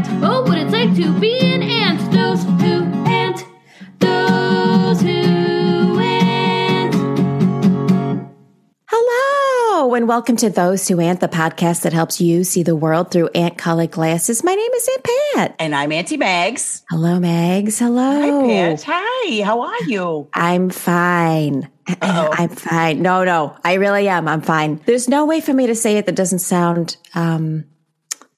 ant. Oh, what it's like to be an ant. Those who ant. Those who ant. Hello, and welcome to Those Who Ant, the podcast that helps you see the world through ant colored glasses. My name is Aunt Pat. And I'm Auntie Mags. Hello, Megs. Hello. Hi, Pat. Hi. How are you? I'm fine. Uh-oh. I'm fine. No, no, I really am. I'm fine. There's no way for me to say it that doesn't sound um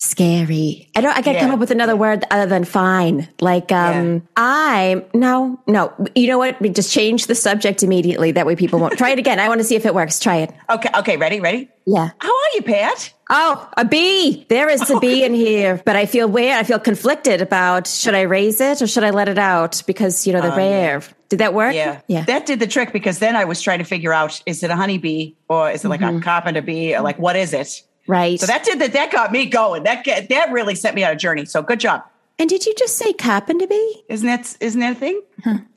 scary. I don't I gotta come up with another word other than fine. Like um Yeah. I'm no, no. You know what? We just change the subject immediately. That way people won't try it again. I want to see if it works. Try it. Okay. Okay. Ready? Ready? Yeah. How are you, Pat? Oh, a bee. There is a bee in here, but I feel weird. I feel conflicted about should I raise it or should I let it out because, you know, the rare. Did that work? Oh, Yeah. Yeah. That did the trick because then I was trying to figure out is it a honeybee or is it like a carpenter bee or like what is it? Right. So that did that. That got me going. That get, that really set me on a journey. So good job. and did you just say carpenter bee? Isn't that isn't that a thing?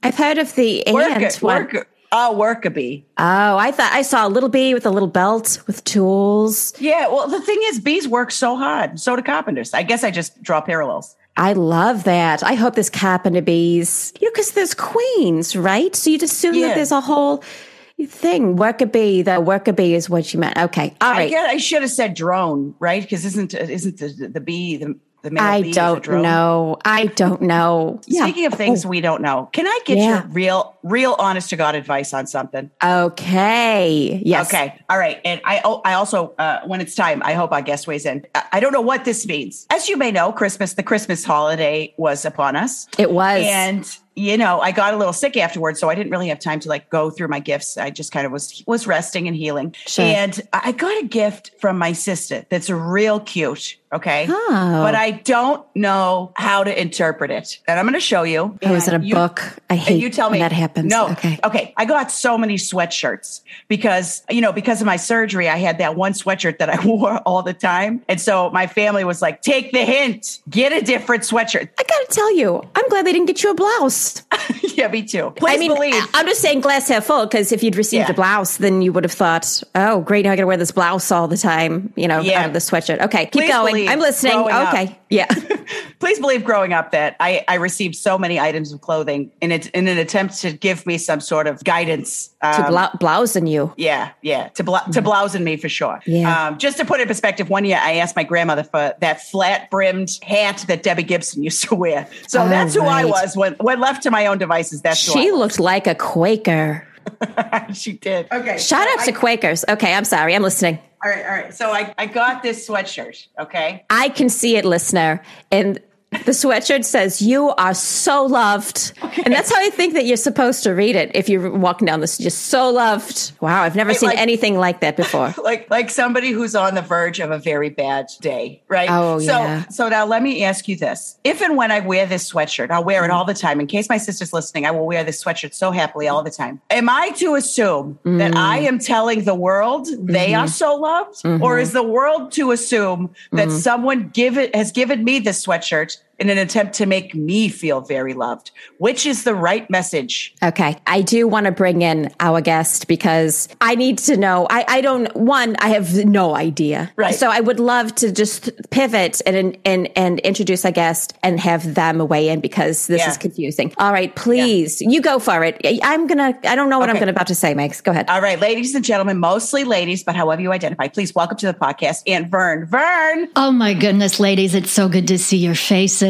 I've heard of the Work ant one. Work. Oh, work a bee. Oh, I thought I saw a little bee with a little belt with tools. Yeah. Well, the thing is, bees work so hard. So do carpenters. I guess I just draw parallels. I love that. I hope this carpenter bees. You know, because there's queens, right? So you'd assume Yeah. that there's a whole thing. Worker bee. The worker bee is what you meant. Okay. All I guess I should have said drone, right? Because isn't isn't the, the bee the I don't drone? know. I don't know. Speaking of things we don't know, can I get Yeah. your real, real, honest to God advice on something? Okay. Yes. Okay, all right. And I, oh, I also, uh, when it's time, I hope our guest weighs in. I, I don't know what this means. As you may know, Christmas, the Christmas holiday was upon us, It was. and you know, I got a little sick afterwards, so I didn't really have time to like go through my gifts. I just kind of was was resting and healing. Sure. And I got a gift from my sister that's real cute. Okay, Oh. but I don't know how to interpret it, and I'm going to show you. Oh, is it a you- book? I hate you tell me that happens. No, Okay. okay. I got so many sweatshirts because you know because of my surgery, I had that one sweatshirt that I wore all the time, and so my family was like, "Take the hint, get a different sweatshirt." I gotta tell you, I'm glad they didn't get you a blouse. yeah, me too. Please I mean, believe. I'm just saying glass half full because if you'd received Yeah. a blouse, then you would have thought, "Oh, great! Now I got to wear this blouse all the time." You know, Yeah. out of the sweatshirt. Okay, keep Please going. believe I'm listening. growing up- Okay, yeah. Please believe growing up that I, I received so many items of clothing in it in an attempt to give me some sort of guidance. to um, blou- blouse in you. Yeah, yeah, to bl- to blouse in me for sure. Yeah. Um, just to put it in perspective, one year I asked my grandmother for that flat brimmed hat that Debbie Gibson used to wear. So Oh, that's who I was when when left to my own devices. That's who She I looked like a Quaker. she did. Okay, Shout so out to Quakers. Okay, I'm sorry. I'm listening. All right, all right. So I I got this sweatshirt. Okay. I can see it, listener. And the sweatshirt says, You are so loved. And that's how I think that you're supposed to read it if you're walking down this. Just so loved. Wow, I've never Right, seen like- anything like that before. like like somebody who's on the verge of a very bad day, right? Oh, so, yeah. So now let me ask you this: If and when I wear this sweatshirt, I'll wear it all the time. In case my sister's listening, I will wear this sweatshirt so happily all the time. Am I to assume that I am telling the world they Mm-hmm. are so loved, or is the world to assume that Mm-hmm. someone give it has given me this sweatshirt? In an attempt to make me feel very loved, which is the right message? Okay. I do want to bring in our guest because I need to know. I, I don't, one, I have no idea. Right. So I would love to just pivot and, and, and introduce a guest and have them weigh in because this Yeah. is confusing. All right. Please, you go for it. I'm going to, I don't know what I'm going to about to say, Megs. Go ahead. All right, ladies and gentlemen, mostly ladies, but however you identify, please welcome to the podcast Aunt Vern. Vern, Oh my goodness, ladies, it's so good to see your faces.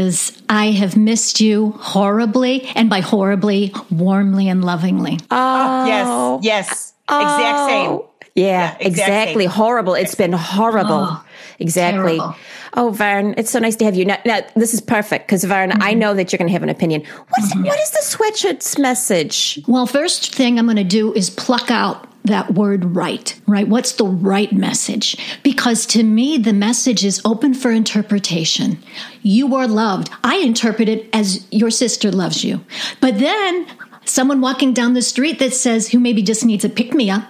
I have missed you horribly, and by horribly, warmly and lovingly. Ah, oh. yes, yes, exact oh. same. Oh. Yeah, Yeah, exact exactly. same. Horrible. It's been horrible. Oh, exactly. terrible. Oh, Vern, it's so nice to have you. Now, now this is perfect because Vern, I Mm-hmm. know that you're going to have an opinion. What's mm-hmm. what is the sweatshirt's message? Well, first thing I'm going to do is pluck out that word right, right? What's the right message? Because to me, the message is open for interpretation. You are loved. I interpret it as your sister loves you. But then someone walking down the street that says, who maybe just needs a pick me up,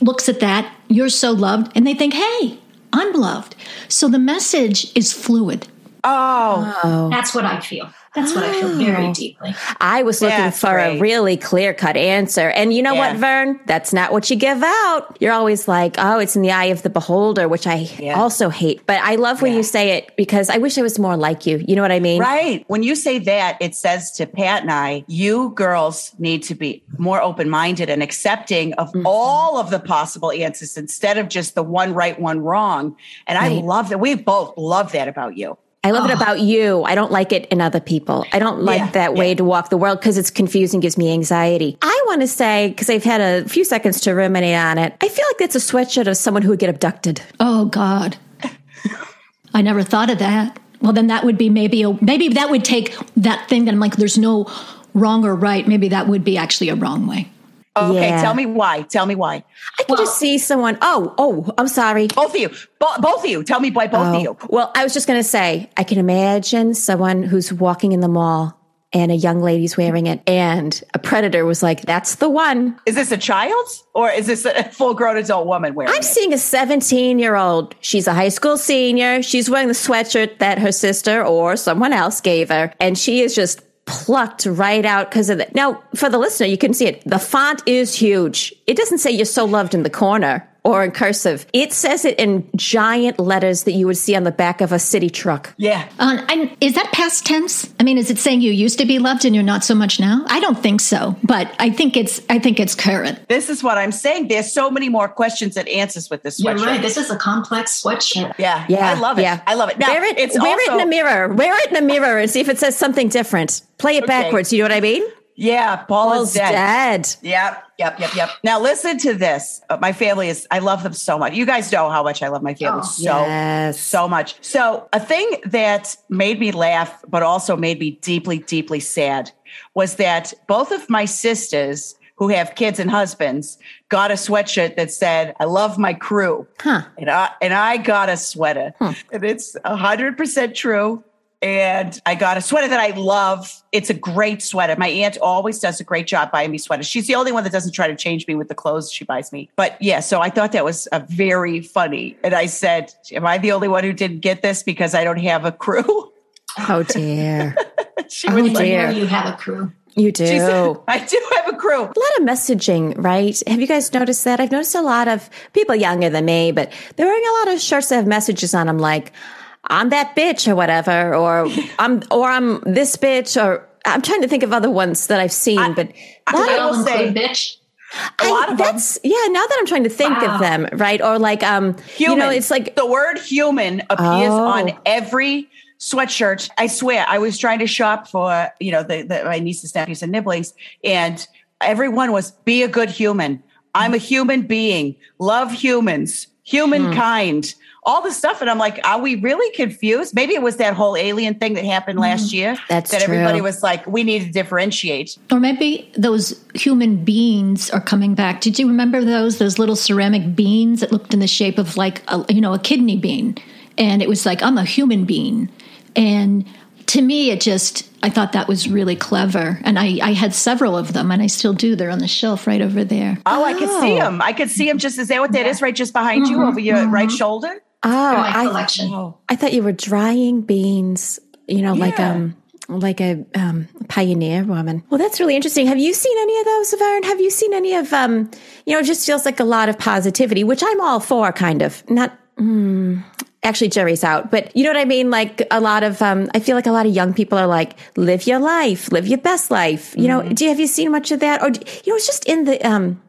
looks at that, you're so loved, and they think, hey, I'm loved. So the message is fluid. Oh, oh. That's what I feel. That's what I feel Oh. very deeply. I was looking That's for a really clear cut answer. And you know what, Vern? That's not what you give out. You're always like, oh, it's in the eye of the beholder, which I Yeah. also hate. But I love when Yeah. you say it because I wish I was more like you. You know what I mean? Right. When you say that, it says to Pat and I, you girls need to be more open minded and accepting of Mm-hmm. all of the possible answers instead of just the one right, one wrong. And I love that. We both love that about you. I love it about you. I don't like it in other people. I don't like Yeah, that way yeah. to walk the world because it's confusing, gives me anxiety. I want to say, because I've had a few seconds to ruminate on it, I feel like that's a sweatshirt of someone who would get abducted. Oh God. I never thought of that. Well, then that would be maybe a maybe that would take that thing that I'm like, there's no wrong or right. Maybe that would be actually a wrong way. Okay. Yeah. Tell me why. Tell me why. I could just see someone, oh, oh, I'm sorry. Both of you. Bo- both of you. Tell me why both of oh, you. Oh, Well, I was just going to say, I can imagine someone who's walking in the mall and a young lady's wearing it, and a predator was like, that's the one. Is this a child or is this a full grown adult woman wearing I'm it? seeing a 17 year old. She's a high school senior. She's wearing the sweatshirt that her sister or someone else gave her, and she is just plucked right out because of it. Now, for the listener, you can see it. The font is huge. It doesn't say you're so loved in the corner or in cursive. It says it in giant letters that you would see on the back of a city truck. Yeah. Uh, and is that past tense? I mean, is it saying you used to be loved and you're not so much now? I don't think so, but I think it's I think it's current. This is what I'm saying. There's so many more questions than answers with this You're right. This is a complex sweatshirt. Yeah. Yeah, I love it. yeah. I love it. Now, wear it, it's wear also, it in a mirror. Wear it in a mirror and see if it says something different. Play it Okay. backwards. You know what I mean? Yeah. Paul Paul's is dead. dead. Yep, yep, yep, yep. Now listen to this. Uh, my family is I love them so much. You guys know how much I love my family Oh, so yes. so much. So a thing that made me laugh but also made me deeply deeply sad was that both of my sisters who have kids and husbands got a sweatshirt that said I love my crew. Huh. And I and I got a sweater. And it's 100% true. And I got a sweater that I love. It's a great sweater. My aunt always does a great job buying me sweaters. She's the only one that doesn't try to change me with the clothes she buys me. But yeah, so I thought that was a very funny. And I said, Am I the only one who didn't get this because I don't have a crew? Oh dear. she Oh, was like, dear. you have a crew. You do. she said, a I do have a crew. A lot of messaging, right? Have you guys noticed that? I've noticed a lot of people younger than me, but they're wearing a lot of shirts that have messages on them like, I'm that bitch or whatever, or I'm, or I'm this bitch, or I'm trying to think of other ones that I've seen, but I- They I all will say- bitch. A lot I- of them. that's yeah. Now that I'm trying to think Wow. of them, right? Or like, um, Human. you know, it's like the word human appears Oh. on every sweatshirt. I swear, I was trying to shop for, you know, the, the my nieces, nephews, and nibblings, and everyone was be a good human. I'm a human being, love humans, humankind, all this stuff. And I'm like, are we really confused? Maybe it was that whole alien thing that happened last mm-hmm. year. That's that everybody was like, we need to differentiate. Or maybe those human beings are coming back. Did you remember those those little ceramic beans that looked in the shape of like a, you know a kidney bean, and it was like I'm a human being, and to me it just I thought that was really clever, and I I had several of them, and I still do. They're on the shelf right over there. Oh, I could see oh. them. I could see them just, is that what that is? Right just behind you mm-hmm. over your right mm-hmm. shoulder? Oh, my I. Oh. I thought you were drying beans, you know, like Yeah. um like a um pioneer woman. Well, that's really interesting. Have you seen any of those, Vern? Have you seen any of um you know, it just feels like a lot of positivity, which I'm all for kind of. Not mm, actually Jerry's out, but you know what I mean? Like a lot of um I feel like a lot of young people are like live your life, live your best life. You know, do you have you seen much of that or do, you know, it's just in the um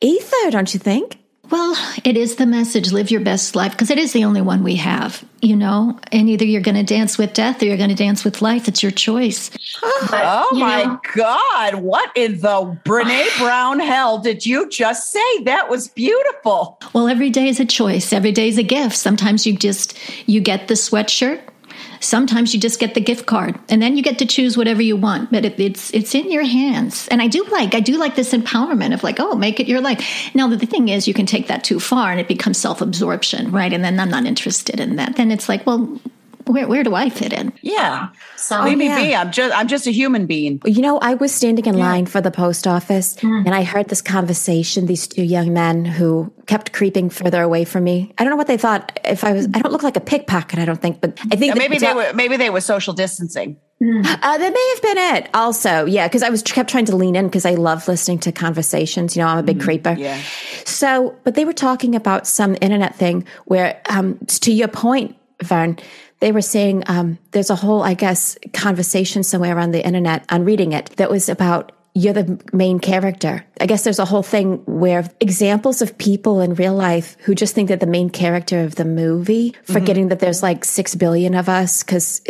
ether, don't you think? Well, it is the message live your best life because it is the only one we have, you know. And either you're going to dance with death or you're going to dance with life. It's your choice. But, Oh you my know, God. What in the Brene Brown hell did you just say? That was beautiful. Well, every day is a choice. Every day is a gift. Sometimes you just you get the sweatshirt. Sometimes you just get the gift card, and then you get to choose whatever you want. But it, it's it's in your hands. And I do like I do like this empowerment of like, oh, make it your life. Now the thing is, you can take that too far, and it becomes self absorption, right? And then I'm not interested in that. Then it's like, well, where where do I fit in? Yeah. so Leave me yeah. be. I'm just I'm just a human being. You know, I was standing in line for the post office and I heard this conversation, these two young men who kept creeping further away from me. I don't know what they thought. If I was, I don't look like a pickpocket, I don't think, but I think that Maybe they were maybe they were social distancing. Uh, that may have been it. Also, yeah, because I was kept trying to lean in because I love listening to conversations. You know, I'm a big creeper. Yeah. So, but they were talking about some internet thing where, um, to your point, Vern, they were saying um, there's a whole, I guess, conversation somewhere on the internet. On reading it, that was about you're the main character. I guess there's a whole thing where examples of people in real life who just think that the main character of the movie, forgetting that there's like six billion of us, because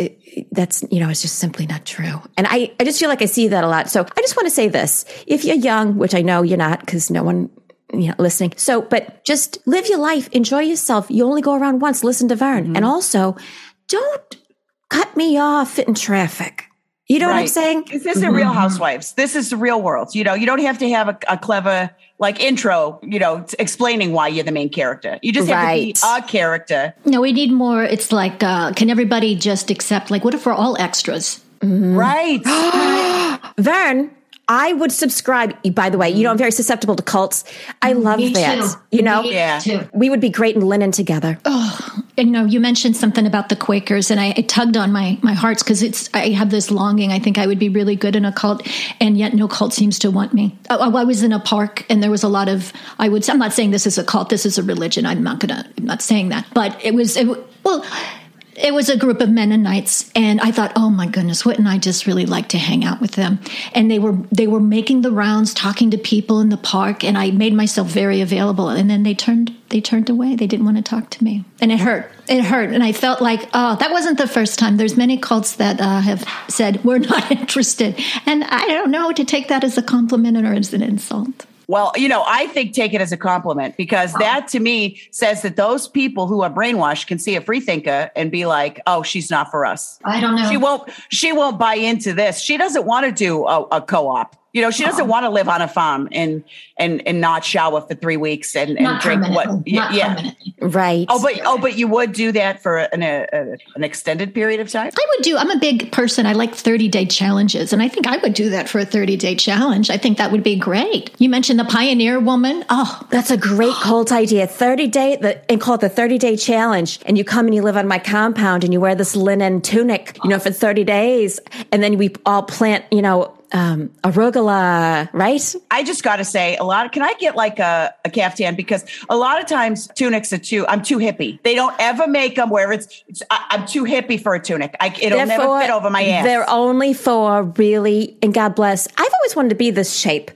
that's, you know, it's just simply not true. And I, I just feel like I see that a lot. So I just want to say this. If you're young, which I know you're not, because no one you know, listening. So, but just live your life, enjoy yourself. You only go around once. Listen to Vern, and also don't cut me off in traffic. You know what I'm saying? This isn't Real Housewives. This is the real world. You know, you don't have to have a, a clever like intro. You know, explaining why you're the main character. You just have Right. to be a character. No, we need more. It's like, uh, can everybody just accept? Like, what if we're all extras? Right. Vern, I would subscribe. By the way, you know, I'm very susceptible to cults. I love Me that. too. You know, Me Yeah. too. we would be great in linen together. Oh, and, you know, you mentioned something about the Quakers, and I it tugged on my my hearts because it's I have this longing. I think I would be really good in a cult, and yet no cult seems to want me. I, I was in a park, and there was a lot of I would. I'm not saying this is a cult. This is a religion. I'm not gonna. I'm not saying that, but it was. It, well. It was a group of Mennonites, and I thought, "Oh my goodness, wouldn't I just really like to hang out with them?" And they were they were making the rounds, talking to people in the park, and I made myself very available. And then they turned they turned away. They didn't want to talk to me, and it hurt. It hurt, and I felt like, oh, that wasn't the first time. There's many cults that uh, have said we're not interested, and I don't know to take that as a compliment or as an insult. Well, you know, I think take it as a compliment because that to me says that those people who are brainwashed can see a free thinker and be like, "Oh, she's not for us." I don't know. She won't. She won't buy into this. She doesn't want to do a, a co-op. You know, she doesn't uh-uh. want to live on a farm and and and not shower for three weeks and, and not drink what? Yeah. Not yeah. Right. Oh, but oh, but you would do that for an a, a, an extended period of time. I would do. I'm a big person. I like 30 day challenges, and I think I would do that for a 30 day challenge. I think that would be great. You mentioned the Pioneer Woman. Oh, That's a great cult idea. 30 day, the, and call it the 30 day challenge. And you come and you live on my compound and you wear this linen tunic, you know, for 30 days. And then we all plant, you know, um, arugula, right? I just got to say, a lot. Of, can I get like a, a caftan? Because a lot of times tunics are too. I'm too hippie. They don't ever make them where it's. it's I, I'm too hippie for a tunic. I, it'll They're never for- fit over my ass. They're only for really, and God bless. I've always wanted to be this shape.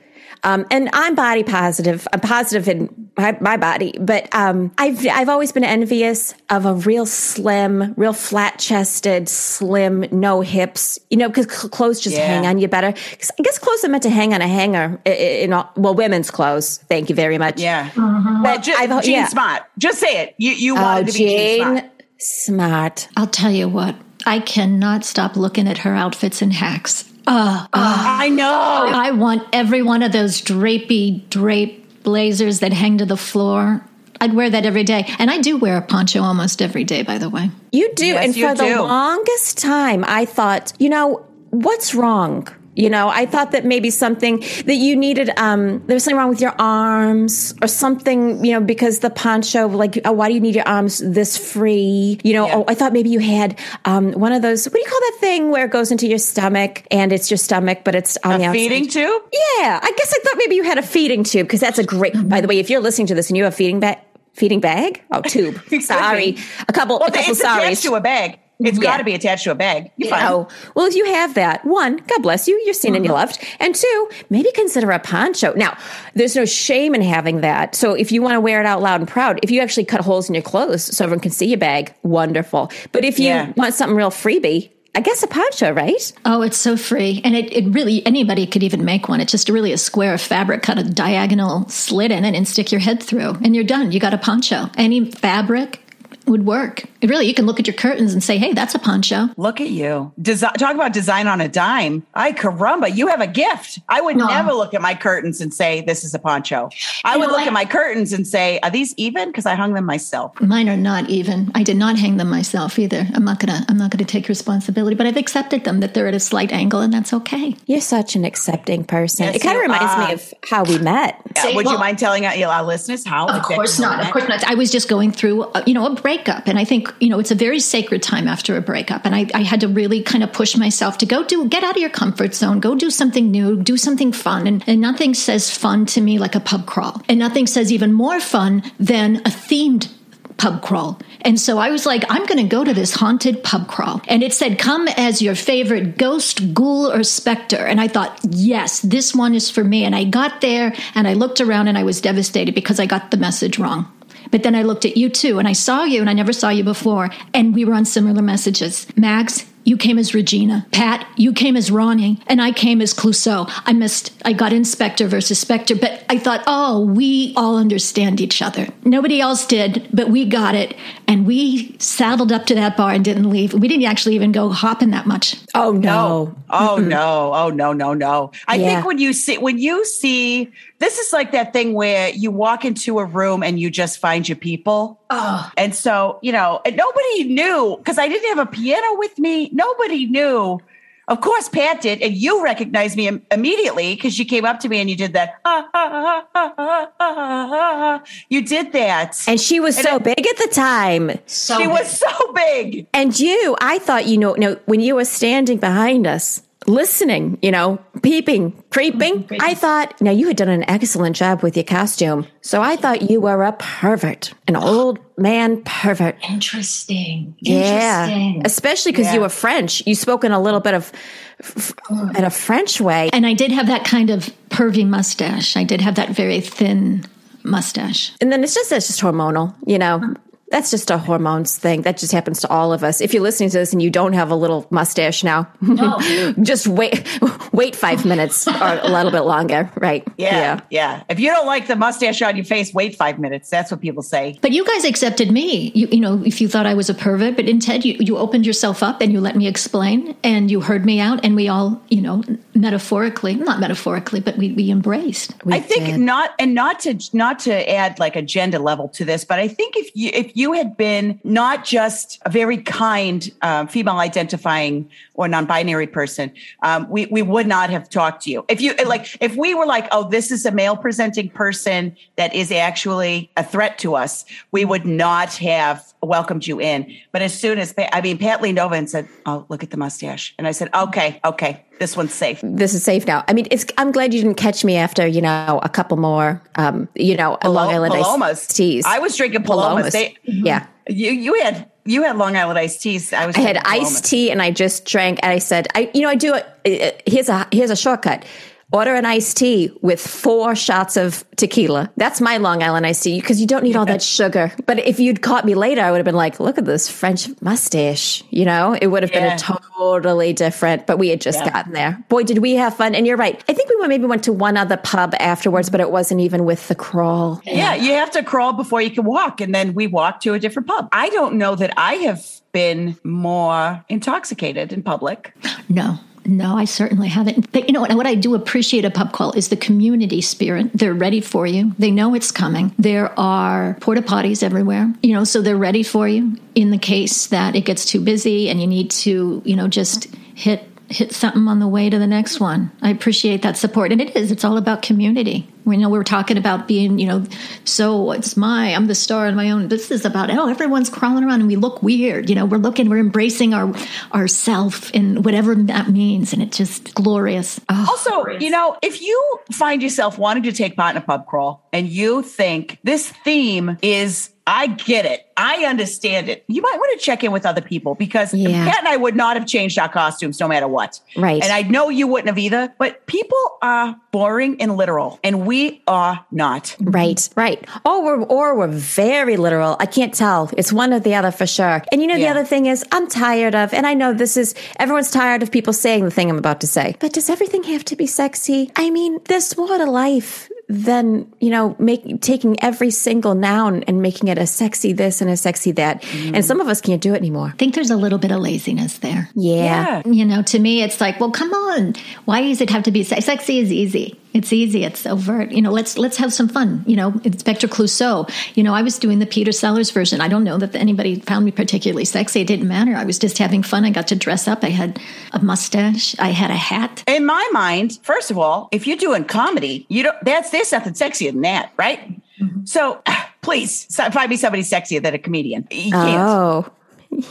Um, and I'm body positive. I'm positive in my, my body, but um, I've I've always been envious of a real slim, real flat chested, slim, no hips. You know, because clothes just Yeah. hang on you better. 'Cause I guess clothes are meant to hang on a hanger. i- i- In all, well, women's clothes. Thank you very much. yeah. Mm-hmm. But Jean, I've- Jean yeah. Smart. Just say it. You you Oh, to be Jean Smart. Jane Smart. I'll tell you what. I cannot stop looking at her outfits and hacks. Uh, I know. I want every one of those drapey drape blazers that hang to the floor. I'd wear that every day. And I do wear a poncho almost every day, by the way. You do. Yes, and you for the longest time, I thought, you know, what's wrong? You know, I thought that maybe something that you needed, um, there was something wrong with your arms or something, you know, because the poncho, like, oh, why do you need your arms this free? You know, Yeah. oh, I thought maybe you had um, one of those, what do you call that thing where it goes into your stomach and it's your stomach, but it's on the A outside? feeding tube. Yeah, I guess I thought maybe you had a feeding tube because that's a great. By the way, if you're listening to this and you have a feeding bag, feeding bag, oh tube. Sorry, be. a couple, Well, a couple it's sorries. to a bag. It's Yeah. got to be attached to a bag. You fine. Oh, well, if you have that, one, God bless you, you're seen and you're mm-hmm. loved. And two, maybe consider a poncho. Now, there's no shame in having that. So if you want to wear it out loud and proud, if you actually cut holes in your clothes so everyone can see your bag, wonderful. But if you Yeah. want something real freebie, I guess a poncho, right? Oh, it's so free. And it, it really, anybody could even make one. It's just really a square of fabric, cut a diagonal slit in it and stick your head through. And you're done. You got a poncho. Any fabric would work. It really, you can look at your curtains and say, hey, that's a poncho. Look at you. Desi- talk about design on a dime. I caramba, you have a gift. I would No. never look at my curtains and say, this is a poncho. I You would know, look I- at my curtains and say, are these even? Because I hung them myself. Mine are not even. I did not hang them myself either. I'm not gonna. I'm not gonna take responsibility. But I've accepted them that they're at a slight angle, and that's okay. You're such an accepting person. Yes, it kind of reminds are. me of how we met. Uh, Say, would you mind telling our, our listeners how? Of course not. Of course not. I was just going through, uh, you know, a breakup. Breakup. And I think, you know, it's a very sacred time after a breakup. And I, I had to really kind of push myself to go do, get out of your comfort zone, go do something new, do something fun. And, and nothing says fun to me like a pub crawl. And nothing says even more fun than a themed pub crawl. And so I was like, I'm going to go to this haunted pub crawl. And it said, come as your favorite ghost, ghoul, or specter. And I thought, yes, this one is for me. And I got there and I looked around and I was devastated because I got the message wrong. But then I looked at you too, and I saw you, and I never saw you before, and we were on similar messages. Mags, you came as Regina. Pat, you came as Ronnie, and I came as Clouseau. I missed, I got Inspector versus Spectre, but I thought, oh, we all understand each other. Nobody else did, but we got it. And we saddled up to that bar and didn't leave. We didn't actually even go hopping that much. Oh no. No. Oh no. Oh no, no, no. I Yeah. think when you see when you see this is like that thing where you walk into a room and you just find your people. Oh, And so, you know, and nobody knew because I didn't have a piano with me. Nobody knew. Of course, Pat did, and you recognized me im- immediately because you came up to me and you did that. "Ah, ah, ah, ah, ah, ah, ah." You did that. And she was so big at the time. so she was so big. And you, I thought, you know, no, when you were standing behind us, listening, you know, peeping, creeping, I thought, now you had done an excellent job with your costume. So I thought you were a pervert, an old man pervert. interesting. Yeah. Interesting. Especially because you were French. You spoke in a little bit of, f- in a French way. And I did have that kind of pervy mustache. I did have that very thin mustache. And then it's just, it's just hormonal, you know. Um, That's just a hormones thing. That just happens to all of us. If you're listening to this and you don't have a little mustache now, No. just wait, wait five minutes or a little bit longer, right? Yeah, yeah. Yeah. If you don't like the mustache on your face, wait five minutes. That's what people say. But you guys accepted me. You, you know, if you thought I was a pervert, but instead you, you opened yourself up and you let me explain and you heard me out and we all, you know, metaphorically, not metaphorically, but we, we embraced. I think did. not, and not to not to add like a gender level to this, but I think if you if you had been not just a very kind uh, female identifying or non-binary person, um, we we would not have talked to you. If you like, if we were like, oh, this is a male presenting person that is actually a threat to us, we would not have welcomed you in. But as soon as I mean, Pat leaned over and said, "Oh, look at the mustache," and I said, "Okay, okay, this one's safe." This is safe now. I mean, it's. I'm glad you didn't catch me after you know a couple more, um, you know, Long Island Palomas. iced teas. I was drinking Palomas. They, yeah. You you had you had Long Island iced teas. I was. I had Palomas. iced tea and I just drank and I said, I you know, I do it. uh, Here's a here's a shortcut. Order an iced tea with four shots of tequila. That's my Long Island iced tea because you don't need all that sugar. But if you'd caught me later, I would have been like, look at this French mustache. You know, it would have Yeah. been a totally different. But we had just Yeah. gotten there. Boy, did we have fun! And you're right. I think we went- maybe went to one other pub afterwards, but it wasn't even with the crawl. Yeah, you have to crawl before you can walk, and then we walked to a different pub. I don't know that I have been more intoxicated in public. No, no, I certainly haven't. But you know what? What I do appreciate a pub call is the community spirit. They're ready for you. They know it's coming. There are porta potties everywhere, you know, so they're ready for you in the case that it gets too busy and you need to, you know, just hit hit something on the way to the next one. I appreciate that support. And it is, it's all about community. We know we're talking about being, you know, so it's my, I'm the star on my own. This is about, oh, everyone's crawling around and we look weird. You know, we're looking, we're embracing our, our self and whatever that means. And it's just glorious. Oh, also, you know, if you find yourself wanting to take part in a pub crawl and you think this theme is, I get it, I understand it, you might want to check in with other people because Yeah. Pat and I would not have changed our costumes no matter what. Right. And I know you wouldn't have either, but people are boring and literal, and we are not. Right, right. Or we're or we're very literal. I can't tell. It's one or the other for sure. And you know the other thing is I'm tired of and I know this is everyone's tired of people saying the thing I'm about to say. But does everything have to be sexy? I mean, there's more to life than, you know, make taking every single noun and making it a sexy this and a sexy that. And mm. some of us can't do it anymore. I think there's a little bit of laziness there. Yeah. You know, to me, it's like, well, come on. Why does it have to be se- sexy? Is easy. It's easy. It's overt. You know, let's let's have some fun. You know, Inspector Clouseau. You know, I was doing the Peter Sellers version. I don't know that anybody found me particularly sexy. It didn't matter. I was just having fun. I got to dress up. I had a mustache. I had a hat. In my mind, first of all, if you're doing comedy, you don't that's there's nothing sexier than that, right? Mm-hmm. So Please so- find me somebody sexier than a comedian. You can't. Oh.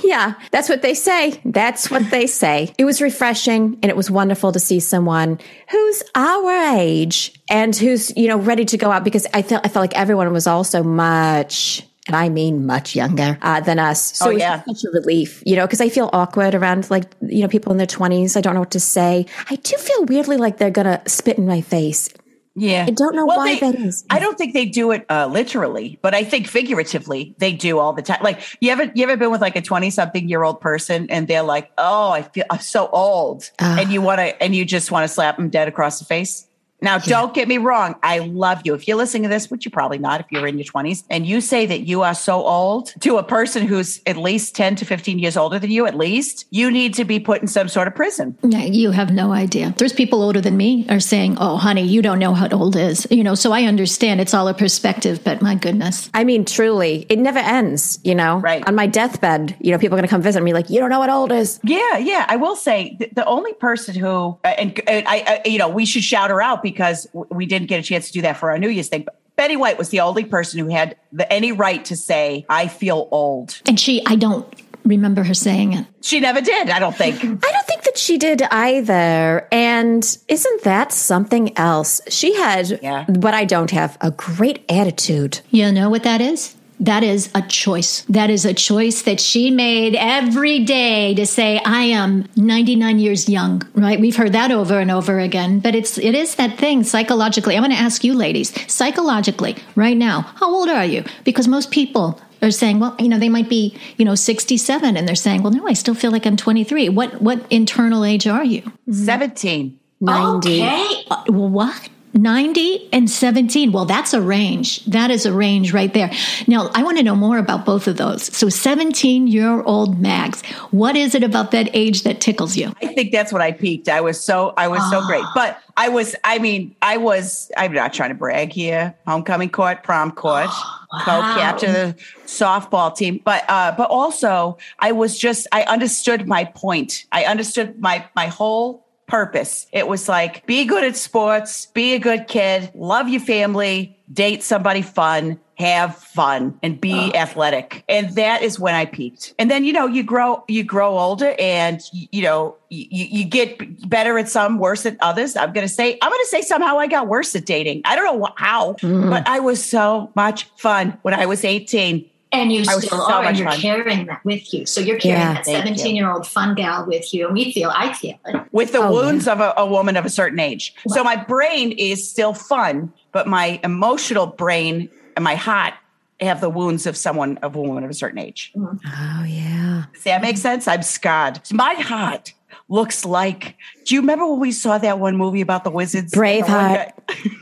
Yeah, that's what they say. That's what they say. It was refreshing and it was wonderful to see someone who's our age and who's, you know, ready to go out because I felt I felt like everyone was also much and I mean much younger uh, than us. So Oh, yeah. such a relief, you know, because I feel awkward around like, you know, people in their 20s. I don't know what to say. I do feel weirdly like they're going to spit in my face. Yeah. I don't know why they- that is. I don't think they do it uh, literally, but I think figuratively they do all the time. Like you ever you ever been with like a 20 something year old person and they're like, "Oh, I feel I'm so old." Ah. and you want to and you just want to slap them dead across the face? Now, don't get me wrong. I love you. If you're listening to this, which you're probably not if you're in your 20s, and you say that you are so old to a person who's at least 10 to 15 years older than you, at least, you need to be put in some sort of prison. Yeah, you have no idea. There's people older than me are saying, "Oh, honey, you don't know how old is." You know, so I understand it's all a perspective, but my goodness. I mean, truly, it never ends, you know? Right. On my deathbed, you know, people are going to come visit me like, you don't know what old is. Yeah, yeah. I will say th- the only person who, uh, and, and I, I, you know, we should shout her out because w- we didn't get a chance to do that for our New Year's thing. But Betty White was the only person who had the, any right to say, I feel old. And she, I don't remember her saying it. She never did, I don't think. I don't think that she did either. And isn't that something else? She had Yeah. what I don't have a great attitude. You know what that is? That is a choice. That is a choice that she made every day to say, I am 99 years young, right? We've heard that over and over again, but it's, it is that thing psychologically. I want to ask you ladies, psychologically, right now, how old are you? Because most people are saying, well, you know, they might be, you know, 67 and they're saying, well, no, I still feel like I'm 23. What, what internal age are you? 17. 90. Okay. Uh, what? 90 and 17. Well, that's a range. That is a range right there. Now, I want to know more about both of those. So, 17 year old Mags, what is it about that age that tickles you? I think that's what I peaked. I was so, I was so great. But I was, I mean, I was, I'm not trying to brag here. Homecoming court, prom court, co-captain of the softball team. But, uh, but also I was just, I understood my point. I understood my, my whole purpose. It was like, be good at sports, be a good kid, love your family, date somebody fun, have fun and be ah. athletic. And that is when I peaked. And then, you know, you grow, you grow older and, you know, you, you get better at some, worse at others. I'm going to say, I'm going to say somehow I got worse at dating. I don't know how, mm. but I was so much fun when I was 18. And you I still so are, and you're fun. carrying that with you. So you're carrying Yeah, that 17 year old fun gal with you. And we feel, I feel it. with the Oh, wounds of a, a woman of a certain age. So my brain is still fun, but my emotional brain and my heart have the wounds of someone of a woman of a certain age. Mm-hmm. Oh, yeah. Does that make sense? I'm scarred. My heart looks like. Do you remember when we saw that one movie about the wizards? Braveheart.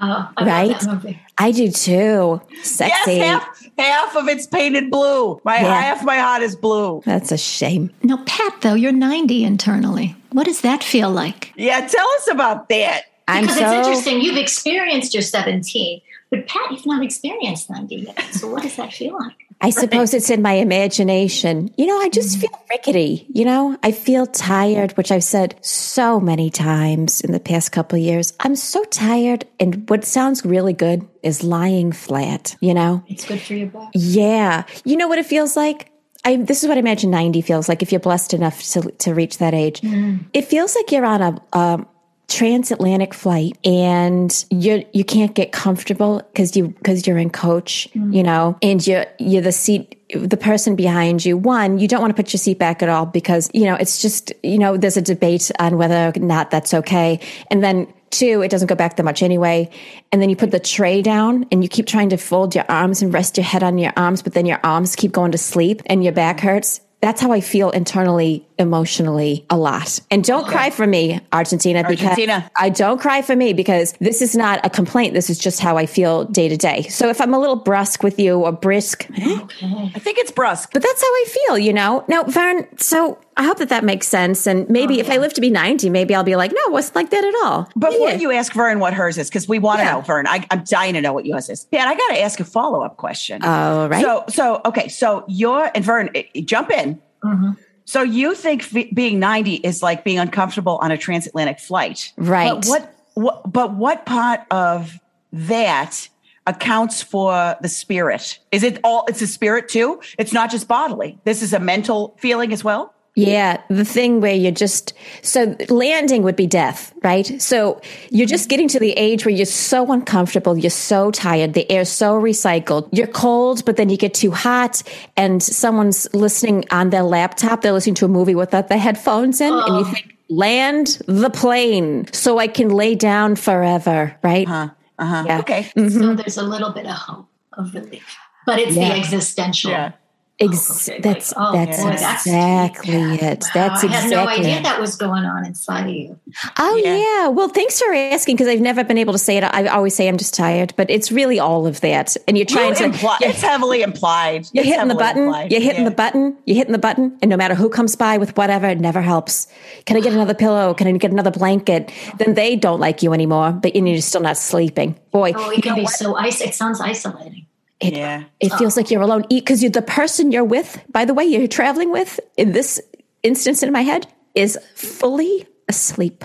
The one guy- Oh, I Right? I do too. Yes, Sexy. half half of it's painted blue. My Yeah. half my heart is blue. That's a shame. Now, Pat, though, you're 90 internally. What does that feel like? Yeah, tell us about that. I'm Because so it's interesting. You've experienced your 17, but Pat, you've not experienced 90 yet. So what does that feel like? I suppose it's in my imagination. You know, I just mm-hmm. feel rickety. You know, I feel tired, which I've said so many times in the past couple of years. I'm so tired. And what sounds really good is lying flat, you know? It's good for your back. Yeah. You know what it feels like? I, this is what I imagine 90 feels like if you're blessed enough to, to reach that age. Mm-hmm. It feels like you're on a, a transatlantic flight and you you can't get comfortable because you because you're in coach, mm-hmm. you know, and you you're the seat the person behind you. One, you don't want to put your seat back at all because you know it's just you know there's a debate on whether or not that's okay, and then Two, it doesn't go back that much anyway. And then you put the tray down and you keep trying to fold your arms and rest your head on your arms, but then your arms keep going to sleep and your back hurts. That's how I feel internally, emotionally a lot. And don't cry for me, Argentina, because Argentina. I don't cry for me because this is not a complaint. This is just how I feel day to day. So if I'm a little brusque with you or brisk, I think it's brusque. but that's how I feel, you know? Now, Vern, so I hope that that makes sense. And maybe if I live to be 90, maybe I'll be like, no, it wasn't like that at all. Before Yeah. you ask Vern what hers is, because we want to Yeah. know, Vern. I, I'm dying to know what yours is. Yeah, I got to ask a follow up question. All right. So, so okay, so you're and Vern, eh, jump in. Mm-hmm. So you think f- being 90 is like being uncomfortable on a transatlantic flight, Right. But what, what? But what part of that accounts for the spirit. Is it all? It's a spirit too. It's not just bodily. This is a mental feeling as well. Yeah, the thing where you're just so landing would be death, right? So you're just getting to the age where you're so uncomfortable, you're so tired, the air's so recycled, you're cold, but then you get too hot, and someone's listening on their laptop, they're listening to a movie without the headphones in, and you think, land the plane so I can lay down forever, right? Uh huh. Yeah. Okay. So there's a little bit of hope of relief, but it's Yeah. the existential. Yeah. Ex- oh, okay, that's like, oh, that's boy, that's exactly deep. it. Wow, That's I had no exactly idea it. that was going on inside of you. Oh Yeah. yeah. Well, thanks for asking because I've never been able to say it. I always say I'm just tired, but it's really all of that. And you're trying You to imply- you're, it's heavily implied. you're It's hitting the button. implied. You're hitting Yeah. the button. You're hitting the button, and no matter who comes by with whatever, it never helps. Can I get another pillow? Can I get another blanket? Then they don't like you anymore, but and you're still not sleeping. Boy, Oh, it can be so ice. It sounds isolating. It, Yeah. it feels like you're alone. Because you're the person you're with. By the way, you're traveling with in this instance in my head is fully asleep.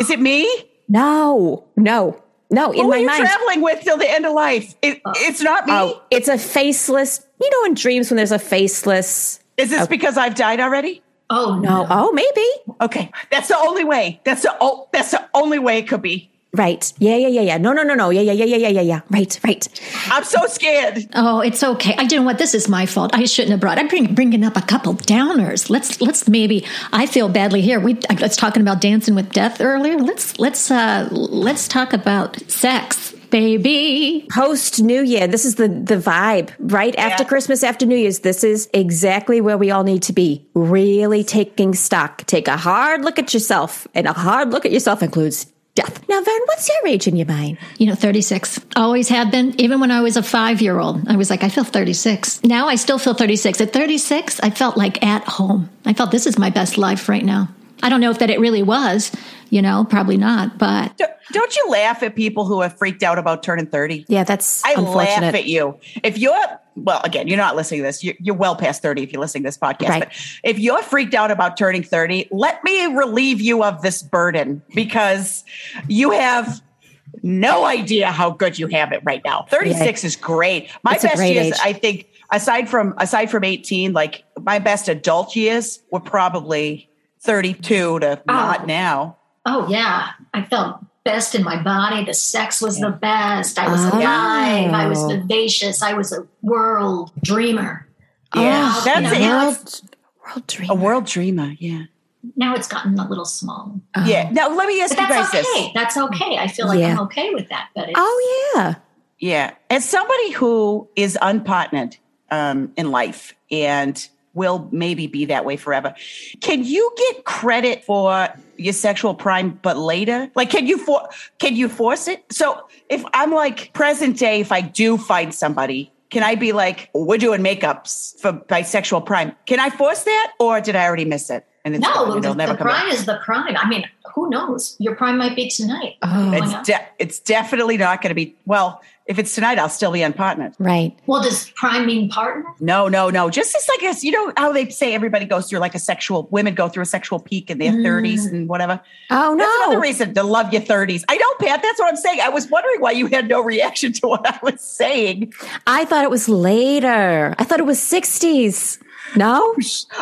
Is it me? No, no, no. In Who my are you mind, traveling with till the end of life? It, it's not me. Oh, it's a faceless. You know, in dreams when there's a faceless. Is this oh. because I've died already? Oh No, oh, maybe. Okay, that's the only way. That's the oh, that's the only way it could be. Right. Yeah, yeah, yeah, yeah. No, no, no, no. Yeah, yeah, yeah, yeah, yeah, yeah, yeah. Right, right. I'm so scared. Oh, it's okay. I didn't what this is my fault. I shouldn't have brought. I'm bring, bringing up a couple downers. Let's let's maybe. I feel badly here. We I was talking about dancing with death earlier. Let's let's uh let's talk about sex, baby. Post New Year. This is the the vibe. Right after Christmas, after New Year's. This is exactly where we all need to be. Really taking stock. Take a hard look at yourself, and a hard look at yourself includes death. Now, Vern, what's your age in your mind? You know, 36. Always have been. Even when I was a five year old, I was like, I feel 36. Now I still feel 36. At 36, I felt like at home. I felt this is my best life right now. I don't know if that it really was, you know, probably not, but Don't- you laugh at people who are freaked out about turning 30? Yeah, that's I laugh at you. If you're, well, again, you're not listening to this. You're, you're well past 30 if you're listening to this podcast. Right. But if you're freaked out about turning 30, let me relieve you of this burden because you have no idea how good you have it right now. 36 is great. My It's best years, age. I think, aside from aside from 18, like my best adult years were probably 32 to not now. Oh yeah, I felt best in my body. The sex was the best. I was Oh. alive. I was vivacious. I was a world dreamer. Yeah, Oh, that's you know, it. now World, world dream. A world dreamer. Yeah. Now it's gotten a little small, Yeah. Now let me ask but you guys that's okay. this. That's okay. I feel like Yeah. I'm okay with that. But it's, Oh yeah. Yeah. As somebody who is unpartnered um, in life and will maybe be that way forever, can you get credit for your sexual prime, but later? Like, can you for can you force it? So if I'm like present day, if I do find somebody. Can I be like, we're doing makeups for bisexual prime? Can I force that, or did I already miss it? And it's no, gone and the, it'll never the come back? prime is the prime. I mean, who knows? Your prime might be tonight. Oh, It's de- it's definitely not going to be. Well, if it's tonight, I'll still be unpartnered. right. well, does prime mean partner? No, no, no. Just as like as you know how they say everybody goes through like a sexual women go through a sexual peak in their Mm. thirties and whatever. Oh no. That's another reason to love your thirties. I know, Pat. That's what I'm saying. I was wondering why you had no reaction to what I was saying. I thought it was later. I thought it was 60s. No?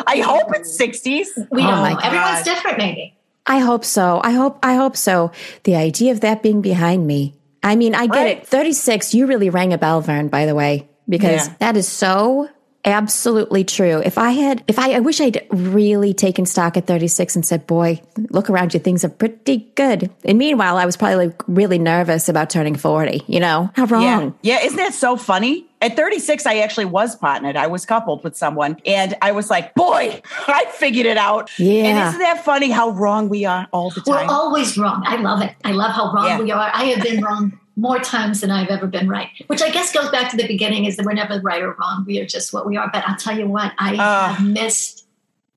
I hope it's sixties. We Oh don't my know. Everyone's different, maybe. I hope so. I hope I hope so. The idea of that being behind me. I mean, I get Right. it. 36, you really rang a bell, Vern, by the way, because Yeah. that is so absolutely true. If I had if I I wish I'd really taken stock at 36 and said, "Boy, look around you, things are pretty good." And meanwhile, I was probably like really nervous about turning 40, you know? How Yeah, wrong. yeah. Isn't that so funny? At 36, I actually was partnered. I was coupled with someone, and I was like, "Boy, I figured it out." Yeah. And isn't that funny how wrong we are all the time? We're always wrong. I love it. I love how wrong Yeah. we are. I have been wrong more times than I've ever been right, which I guess goes back to the beginning is that we're never right or wrong. We are just what we are. But I'll tell you what, I Ah. have missed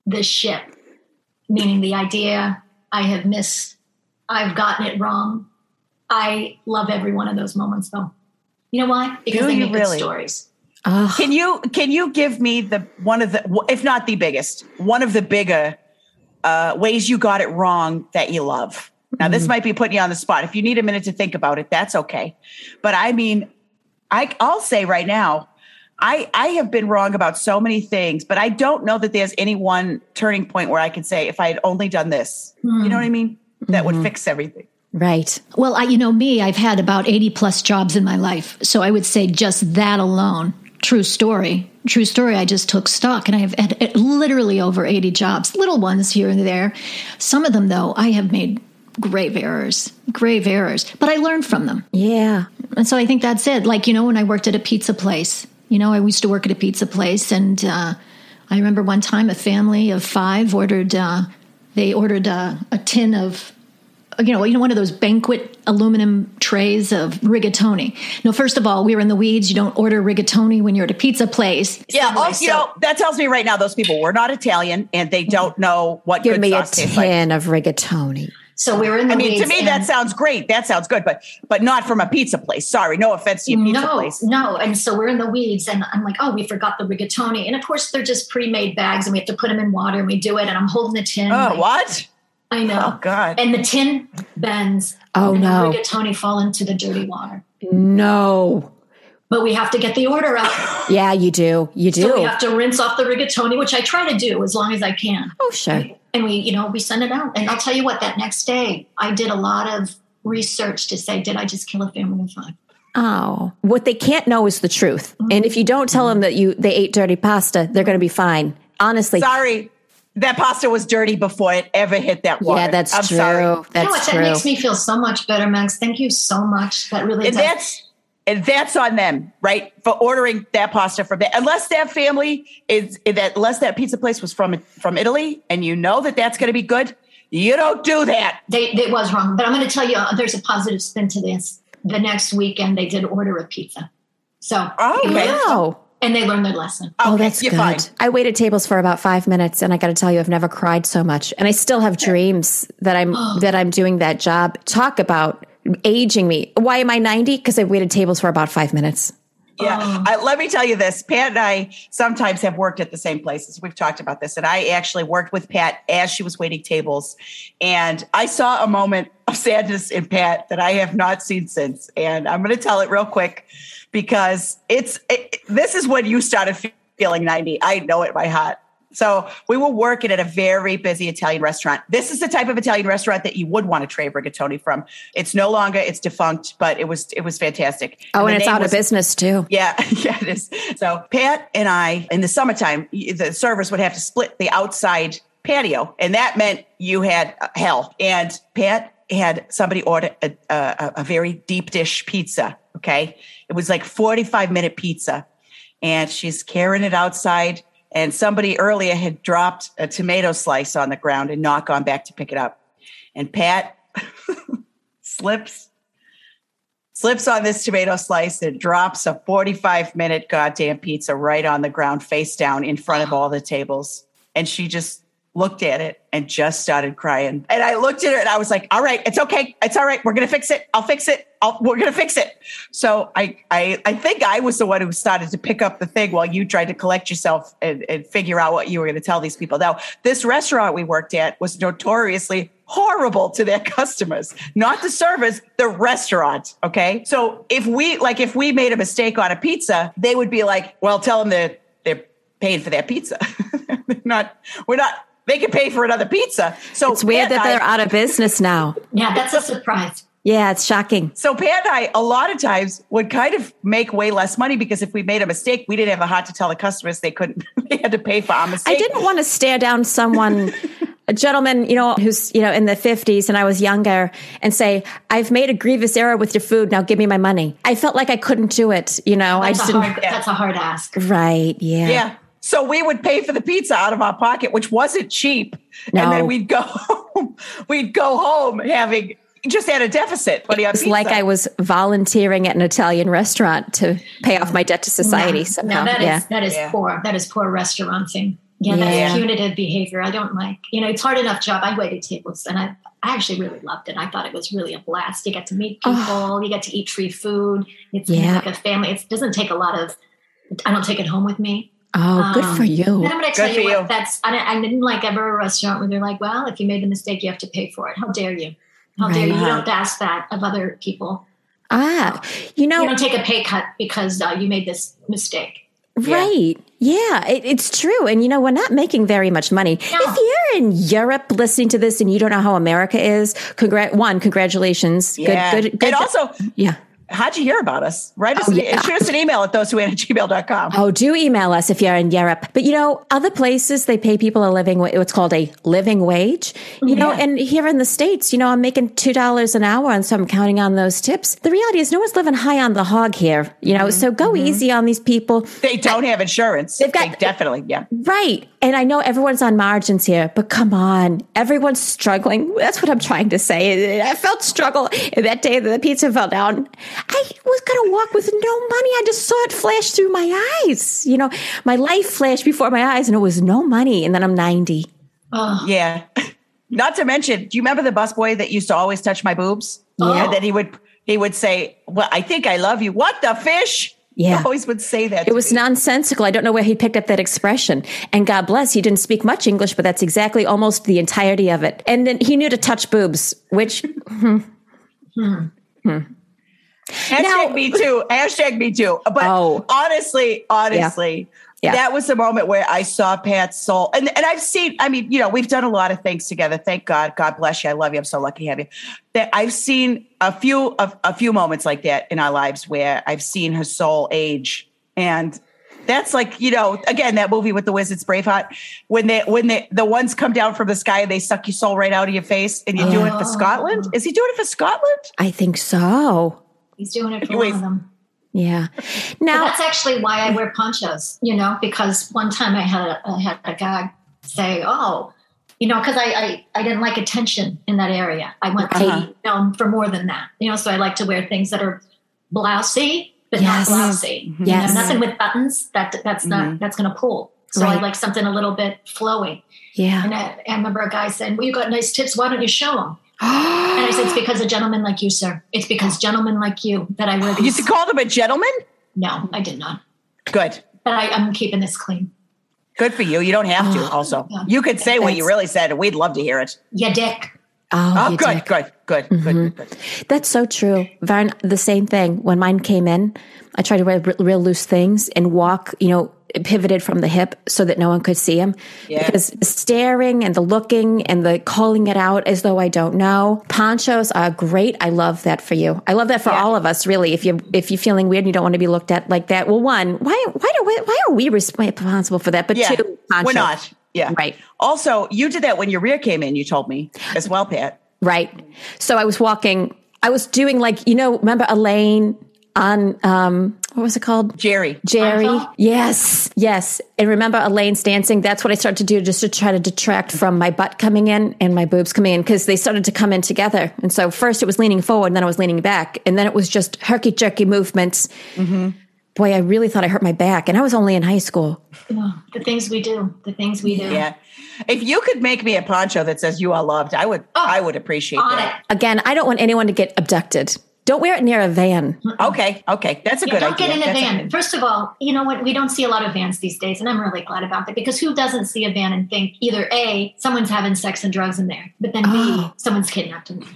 the ship, meaning the idea. I have missed, I've gotten it wrong. I love every one of those moments though. You know why? Because Do they make really? good stories. Can you can you give me the one of the if not the biggest one of the bigger uh, ways you got it wrong that you love? Now this mm-hmm. might be putting you on the spot. If you need a minute to think about it, that's okay. But I mean, I, I'll say right now, I, I have been wrong about so many things, but I don't know that there's any one turning point where I can say, if I had only done this, you know what I hmm. mean? That would mm-hmm. fix everything. Right. Well, I, you know me, I've had about 80 plus jobs in my life. So I would say just that alone, true story. True story. I just took stock and I have had uh, literally over 80 jobs, little ones here and there. Some of them, though, I have made grave errors, grave errors, but I learned from them. Yeah. And so I think that's it. Like, you know, when I worked at a pizza place, you know, I used to work at a pizza place and uh, I remember one time a family of five ordered, uh, they ordered uh, a tin of you know, you know, one of those banquet aluminum trays of rigatoni. No, first of all, we were in the weeds. You don't order rigatoni when you're at a pizza place. Yeah, Anyway, also, you know, that tells me right now those people were not Italian and they don't know what Give good me a sauce tastes like. tin of rigatoni. So we were in the weeds. I mean, to weeds me, that sounds great. That sounds good, but but not from a pizza place. Sorry, no offense to your pizza no, place. no. And so we're in the weeds, and I'm like, oh, we forgot the rigatoni. And of course, they're just pre-made bags, and we have to put them in water, and we do it. And I'm holding the tin. Oh, like, what? I know. Oh, God. And the tin bends. Oh, and no. The rigatoni fall into the dirty water. No. But we have to get the order out. Yeah, you do. You do. So we have to rinse off the rigatoni, which I try to do as long as I can. oh, sure. And we, you know, we send it out. And I'll tell you what, that next day, I did a lot of research to say, did I just kill a family of five? Oh, what they can't know is the truth. Mm-hmm. And if you don't tell them that you they ate dirty pasta, they're going to be fine. Honestly, Sorry, that pasta was dirty before it ever hit that water. yeah, that's I'm true. Sorry. you know what? That true. makes me feel so much better, Max. Thank you so much. That really And does. that's and that's on them, right? For ordering that pasta from that. Unless that family is that unless that pizza place was from from Italy, and you know that that's going to be good, you don't do that. they, it was wrong. But I'm going to tell you, uh, there's a positive spin to this. The next weekend, they did order a pizza. So, Oh, okay. Wow. and they learned their lesson. Oh, Okay, that's good. fine. I waited tables for about five minutes, and I got to tell you, I've never cried so much, and I still have dreams that I'm that I'm doing that job. Talk about aging me. Why am I ninety? Because I waited tables for about five minutes. Yeah. I, let me tell you this. Pat and I sometimes have worked at the same places. We've talked about this. And I actually worked with Pat as she was waiting tables. And I saw a moment of sadness in Pat that I have not seen since. And I'm going to tell it real quick because it's it, this is when you started feeling 90. I know it by heart. So we were working at a very busy Italian restaurant. This is the type of Italian restaurant that you would want to trade rigatoni from. It's no longer, it's defunct, but it was it was fantastic. Oh, and the it's out was- of business too. yeah, yeah, it is. So Pat and I, in the summertime, the servers would have to split the outside patio, and that meant you had uh, hell. And Pat had somebody order a, a, a very deep dish pizza. Okay, it was like forty five minute pizza, and she's carrying it outside. And somebody earlier had dropped a tomato slice on the ground and not gone back to pick it up. And Pat slips slips on this tomato slice and drops a 45 minute goddamn pizza right on the ground face down in front of all the tables and she just looked at it and just started crying and i looked at her and i was like all right it's okay it's all right we're gonna fix it i'll fix it I'll, we're gonna fix it so I, I i think i was the one who started to pick up the thing while you tried to collect yourself and, and figure out what you were going to tell these people now this restaurant we worked at was notoriously horrible to their customers, not the service, the restaurant. Okay. So if we, like, if we made a mistake on a pizza, they would be like, well, tell them that they're paying for that pizza. Not, we're not, they can pay for another pizza. So It's weird that I- they're out of business now. Yeah, that's a surprise. Yeah, it's shocking. So Pat and I, a lot of times, would kind of make way less money because if we made a mistake, we didn't have a heart to tell the customers they couldn't, they had to pay for our mistake. I didn't want to stare down someone, a gentleman, you know, who's, you know, in the 50s and I was younger and say, I've made a grievous error with your food. Now give me my money. I felt like I couldn't do it. You know, I just a didn't. hard. That's a hard ask. Right. Yeah. Yeah. So we would pay for the pizza out of our pocket, which wasn't cheap. No. And then we'd go home. We'd go home having just had a deficit. But It's like I was volunteering at an Italian restaurant to pay off my debt to society No, somehow. No, that is yeah. that is Yeah. poor. That is poor restaurancing. Yeah, Yeah. that's punitive behavior. I don't like. You know, it's hard enough job. I waited tables, and I I actually really loved it. I thought it was really a blast. You get to meet people. You get to eat free food. It's Yeah. like a family. It doesn't take a lot of. I don't take it home with me. Oh, good Um, for you. And I'm going to tell Good you for what. you. That's I, didn't- I didn't like ever a restaurant where they're like, "Well, if you made the mistake, you have to pay for it." How dare you? How dare you? You don't ask that of other people. Ah, you know, You don't take a pay cut because uh, you made this mistake. Right. Yeah, it, it's true. And you know, we're not making very much money. If you're in Europe listening to this and you don't know how America is, congrat one, congratulations. Yeah. Good, good, good. And also, yeah. How'd you hear about us? Write us, oh, yeah. shoot us an email at those who at gmail.com. Oh, do email us if you're in Europe. But you know, other places they pay people a living, what's called a living wage. Oh, you know, and here in the States, you know, I'm making $2 an hour and so I'm counting on those tips. The reality is no one's living high on the hog here, you know, so go mm-hmm. easy on these people. They don't have insurance. They've got- they definitely, yeah. Right. And I know everyone's on margins here, but come on. Everyone's struggling. That's what I'm trying to say. I felt struggle that day that the pizza fell down. I was going to walk with no money. I just saw it flash through my eyes. You know, my life flashed before my eyes and it was no money. And then I'm 90. Yeah. Not to mention, do you remember the busboy that used to always touch my boobs? Yeah. And then he would he would say, Well, I think I love you. What the fish? Yeah. He always would say that. It was nonsensical. I don't know where he picked up that expression. And God bless, he didn't speak much English, but that's exactly almost the entirety of it. And then he knew to touch boobs, which hmm. Hmm. Hashtag Now- me too. Hashtag me too. But Oh. honestly, honestly, Yeah. that was the moment where I saw Pat's soul. And and I've seen, I mean, you know, we've done a lot of things together. Thank God. God bless you. I love you. I'm so lucky to have you. That I've seen a few of a few moments like that in our lives where I've seen her soul age. And that's like, you know, again, that movie with the wizards Braveheart, when they when they the ones come down from the sky and they suck your soul right out of your face and you're doing it for oh. Scotland. Is he doing it for Scotland? I think so. He's doing it for Anyways. one of them. Yeah. But Now, that's actually why I wear ponchos, you know, because one time I had a, I had a guy say, "Oh, you know," because I, I I didn't like attention in that area. I went to Uh-huh. be known for more than that, you know. So I like to wear things that are blousy, but Yes. not blousy. You Yes. know, nothing with buttons. That that's not that's going to pull. So Right. I like something a little bit flowy. yeah. And I, I remember a guy saying, "Well, you got nice tips. Why don't you show them?" And I said, "It's because of gentlemen like you, sir. It's because gentlemen like you that I wear You these." used to call them a gentleman? no, I did not. Good. But I, I'm keeping this clean. Good for you. You don't have to. Oh, also, Yeah. you could say what you really said, and we'd love to hear it. Yeah, dick. Oh, Oh, you good, dick. good, good, good, mm-hmm. good, good. That's so true. Vern, the same thing. When mine came in, I tried to wear real loose things and walk, you know, pivoted from the hip so that no one could see him. Yeah. Because staring and the looking and the calling it out as though I don't know. Ponchos are great. I love that for you. I love that for Yeah. all of us, really. If you if you're feeling weird and you don't want to be looked at like that, well, one, why why do we, why are we responsible for that? But Yeah, two, poncho. we're not. Yeah, Right. Also, you did that when your rear came in. You told me as well, Pat. Right. So I was walking, I was doing like, you know, remember Elaine on, um, what was it called? Jerry. Jerry. Seinfeld? Yes. Yes. And remember Elaine's dancing? That's what I started to do just to try to detract from my butt coming in and my boobs coming in because they started to come in together. And so first it was leaning forward and then I was leaning back. And then it was just herky jerky movements. Mm-hmm. Boy, I really thought I hurt my back. And I was only in high school. Oh, the things we do. The things we do. Yeah. If you could make me a poncho that says "You are loved," I would. Oh, I would appreciate that. it. Again, I don't want anyone to get abducted. Don't wear it near a van. Okay. Okay. That's a Yeah, good don't idea. get in a That's van. First of all, you know what? We don't see a lot of vans these days, and I'm really glad about that because who doesn't see a van and think either A, someone's having sex and drugs in there, but then B, oh. someone's kidnapped in there.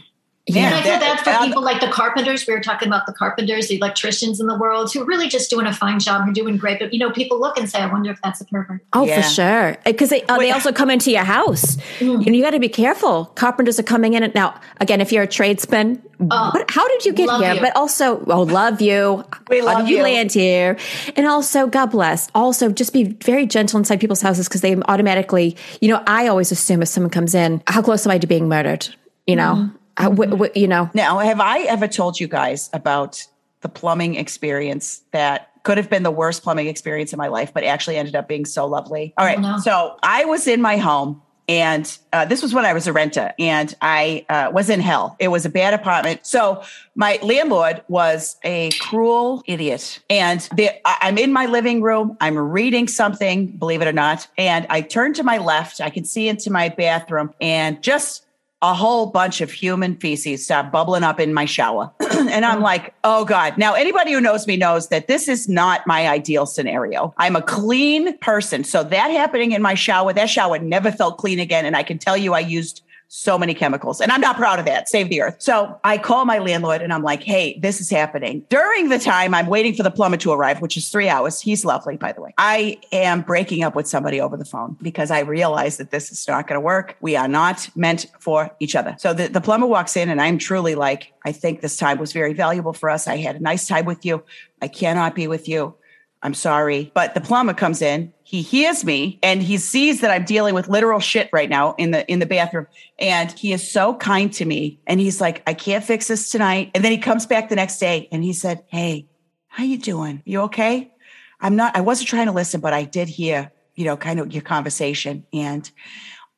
Yeah, And I feel that- bad for uh, people like the carpenters. We were talking about the carpenters, the electricians in the world who are really just doing a fine job and doing great. But you know, people look and say, "I wonder if that's a pervert." Oh, Yeah. for sure. Because they, uh, they also come into your house. Mm. You, know, you got to be careful. Carpenters are coming in. And now, again, if you're a tradesman, what, how did you get Oh, here? you. But also, oh, love you. We how love did you, you. land here? And also, God bless. Also, just be very gentle inside people's houses because they automatically, you know, I always assume if someone comes in, how close am I to being murdered? You know, Mm-hmm. How- wh- wh- you know, Now, have I ever told you guys about the plumbing experience that could have been the worst plumbing experience in my life, but actually ended up being so lovely? All right. no. So I was in my home. And uh, this was when I was a renter, and I uh, was in hell. It was a bad apartment. So my landlord was a cruel idiot. And the, I- I'm in my living room. I'm reading something, believe it or not. And I turn to my left. I can see into my bathroom, and just a whole bunch of human feces start bubbling up in my shower. and I'm mm. like, oh God. Now, anybody who knows me knows that this is not my ideal scenario. I'm a clean person. So that happening in my shower, that shower never felt clean again. And I can tell you, I used so many chemicals. And I'm not proud of that. Save the earth. So I call my landlord and I'm like, hey, this is happening. During the time I'm waiting for the plumber to arrive, which is three hours, he's lovely, by the way. I am breaking up with somebody over the phone because I realize that this is not going to work. We are not meant for each other. So the, the plumber walks in and I'm truly like, I think this time was very valuable for us. I had a nice time with you. I cannot be with you. I'm sorry. But the plumber comes in, he hears me and he sees that I'm dealing with literal shit right now in the in the bathroom. And he is so kind to me. And he's like, I can't fix this tonight. And then he comes back the next day and he said, Hey, how you doing? You okay? I'm not, I wasn't trying to listen, but I did hear, you know, kind of your conversation. And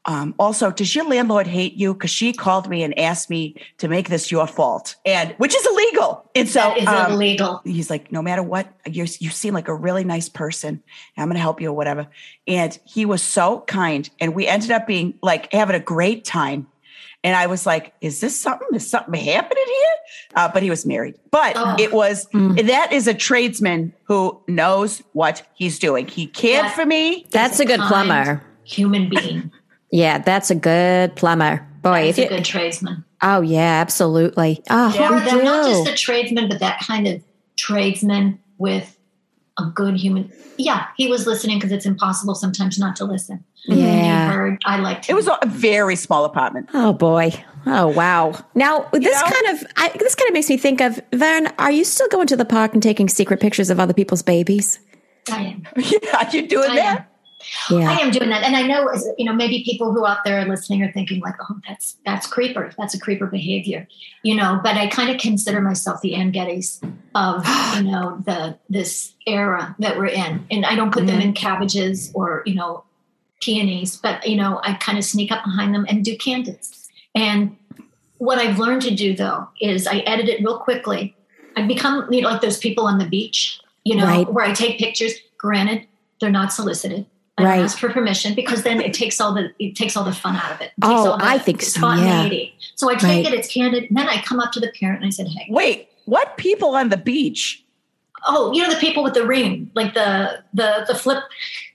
um, also, does your landlord hate you? Because she called me and asked me to make this your fault, and which is illegal. And so That is um, illegal. he's like, no matter what, you you seem like a really nice person. I'm going to help you or whatever. And he was so kind, and we ended up being like having a great time. And I was like, is this something? Is something happening here? Uh, but he was married. But Oh. it was that is a tradesman who knows what he's doing. He cared Yeah. for me. That's a good kind plumber. Human being. Yeah, that's a good plumber. Boy, He's if a you, good tradesman. oh yeah, absolutely. Oh, Yeah. Or they're not just a tradesman, but that kind of tradesman with a good human. Yeah, he was listening because it's impossible sometimes not to listen. Yeah. he heard. I liked him. It was a very small apartment. Oh boy. Oh wow. Now this know? kind of I, this kind of makes me think of Vern. Are you still going to the park and taking secret pictures of other people's babies? I am. yeah, you doing I that? am. Yeah. I am doing that, and I know you know maybe people who out there are listening are thinking like, "Oh, that's that's creeper. That's a creeper behavior," you know. But I kind of consider myself the Anne Geddes of you know the this era that we're in, and I don't put them in cabbages or you know peonies, but you know I kind of sneak up behind them and do candids. And what I've learned to do though is I edit it real quickly. I've become you know like those people on the beach, you know, Right. where I take pictures. Granted, they're not solicited. I Right. ask for permission because then it takes all the it takes all the fun out of it. It Oh, all the I think so, Spontaneity. So I take Right. it. It's candid. And then I come up to the parent and I said, "Hey, Wait, what people on the beach? oh, you know the people with the ring, like the the the flip,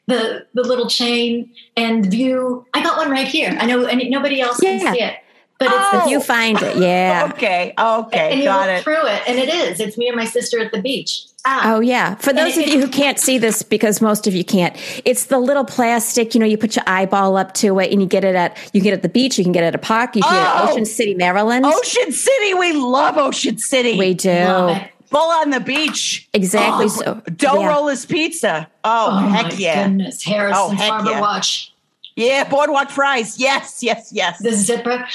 the the little chain and view. I got one right here. I know, and nobody else Yeah. can see it, but it's Oh. the You find it, yeah. Okay, okay, and you got look it. through it, and it is. It's me and my sister at the beach. Ah, Oh yeah. For those of you who can't see this, because most of you can't, it's the little plastic. You know, you put your eyeball up to it, and you get it at you get it at the beach. You can get it at a park. You can get it Oh! at Ocean City, Maryland. Ocean City, we love Ocean City. we do love it. Full on the beach. exactly. Oh, so Dough yeah. Rollers Pizza. Oh, Oh heck my yeah. goodness, Harrison Oh, heck Harbor yeah. Watch. Yeah, Boardwalk Fries. Yes, yes, yes. the zipper.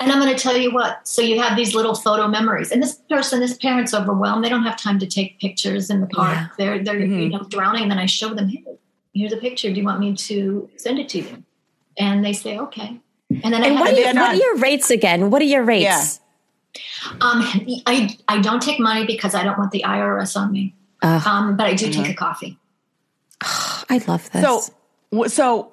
And I'm going to tell you what. So you have these little photo memories, and this person, this parent's overwhelmed. They don't have time to take pictures in the park. Yeah. They're they're Mm-hmm. you know drowning. And then I show them, hey, here's a picture. Do you want me to send it to you? And they say, okay. And then I And have what are, they're your, what are your rates again? What are your rates? Yeah. um, I I don't take money because I don't want the IRS on me. Ugh. Um, but I do Mm-hmm. take a coffee. I love this. So, so h-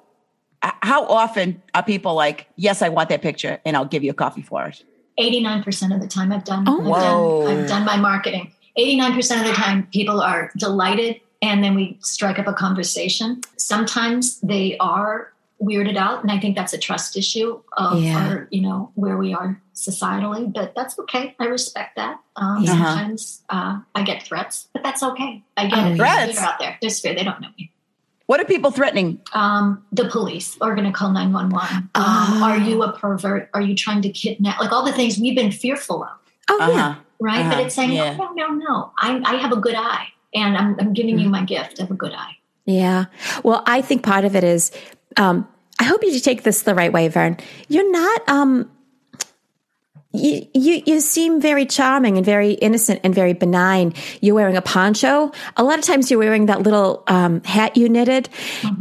how often are people like, yes, I want that picture and I'll give you a coffee for it? 89% of the time I've done, Oh. I've, Whoa. done I've done my marketing. 89% of the time people are delighted and then we strike up a conversation. Sometimes they are weirded out and I think that's a trust issue of Yeah. our, you know, where we are societally, but that's okay. I respect that. Um, Yeah. Sometimes uh, I get threats, but that's okay. I get Oh, it. There's Threats? fear out there. They're scared. They don't know me. What are people threatening? Um, the police are going to call 911. Um, Oh. Are you a pervert? Are you trying to kidnap? Like all the things we've been fearful of oh yeah. Uh-huh. right? Uh-huh, But it's saying, yeah. no, no, no. I, I have a good eye, and I'm, I'm giving you my gift of a good eye. Yeah. Well, I think part of it is, um, I hope you take this the right way, Vern. You're not, um, you, you, you seem very charming and very innocent and very benign. You're wearing a poncho. A lot of times you're wearing that little um, hat you knitted.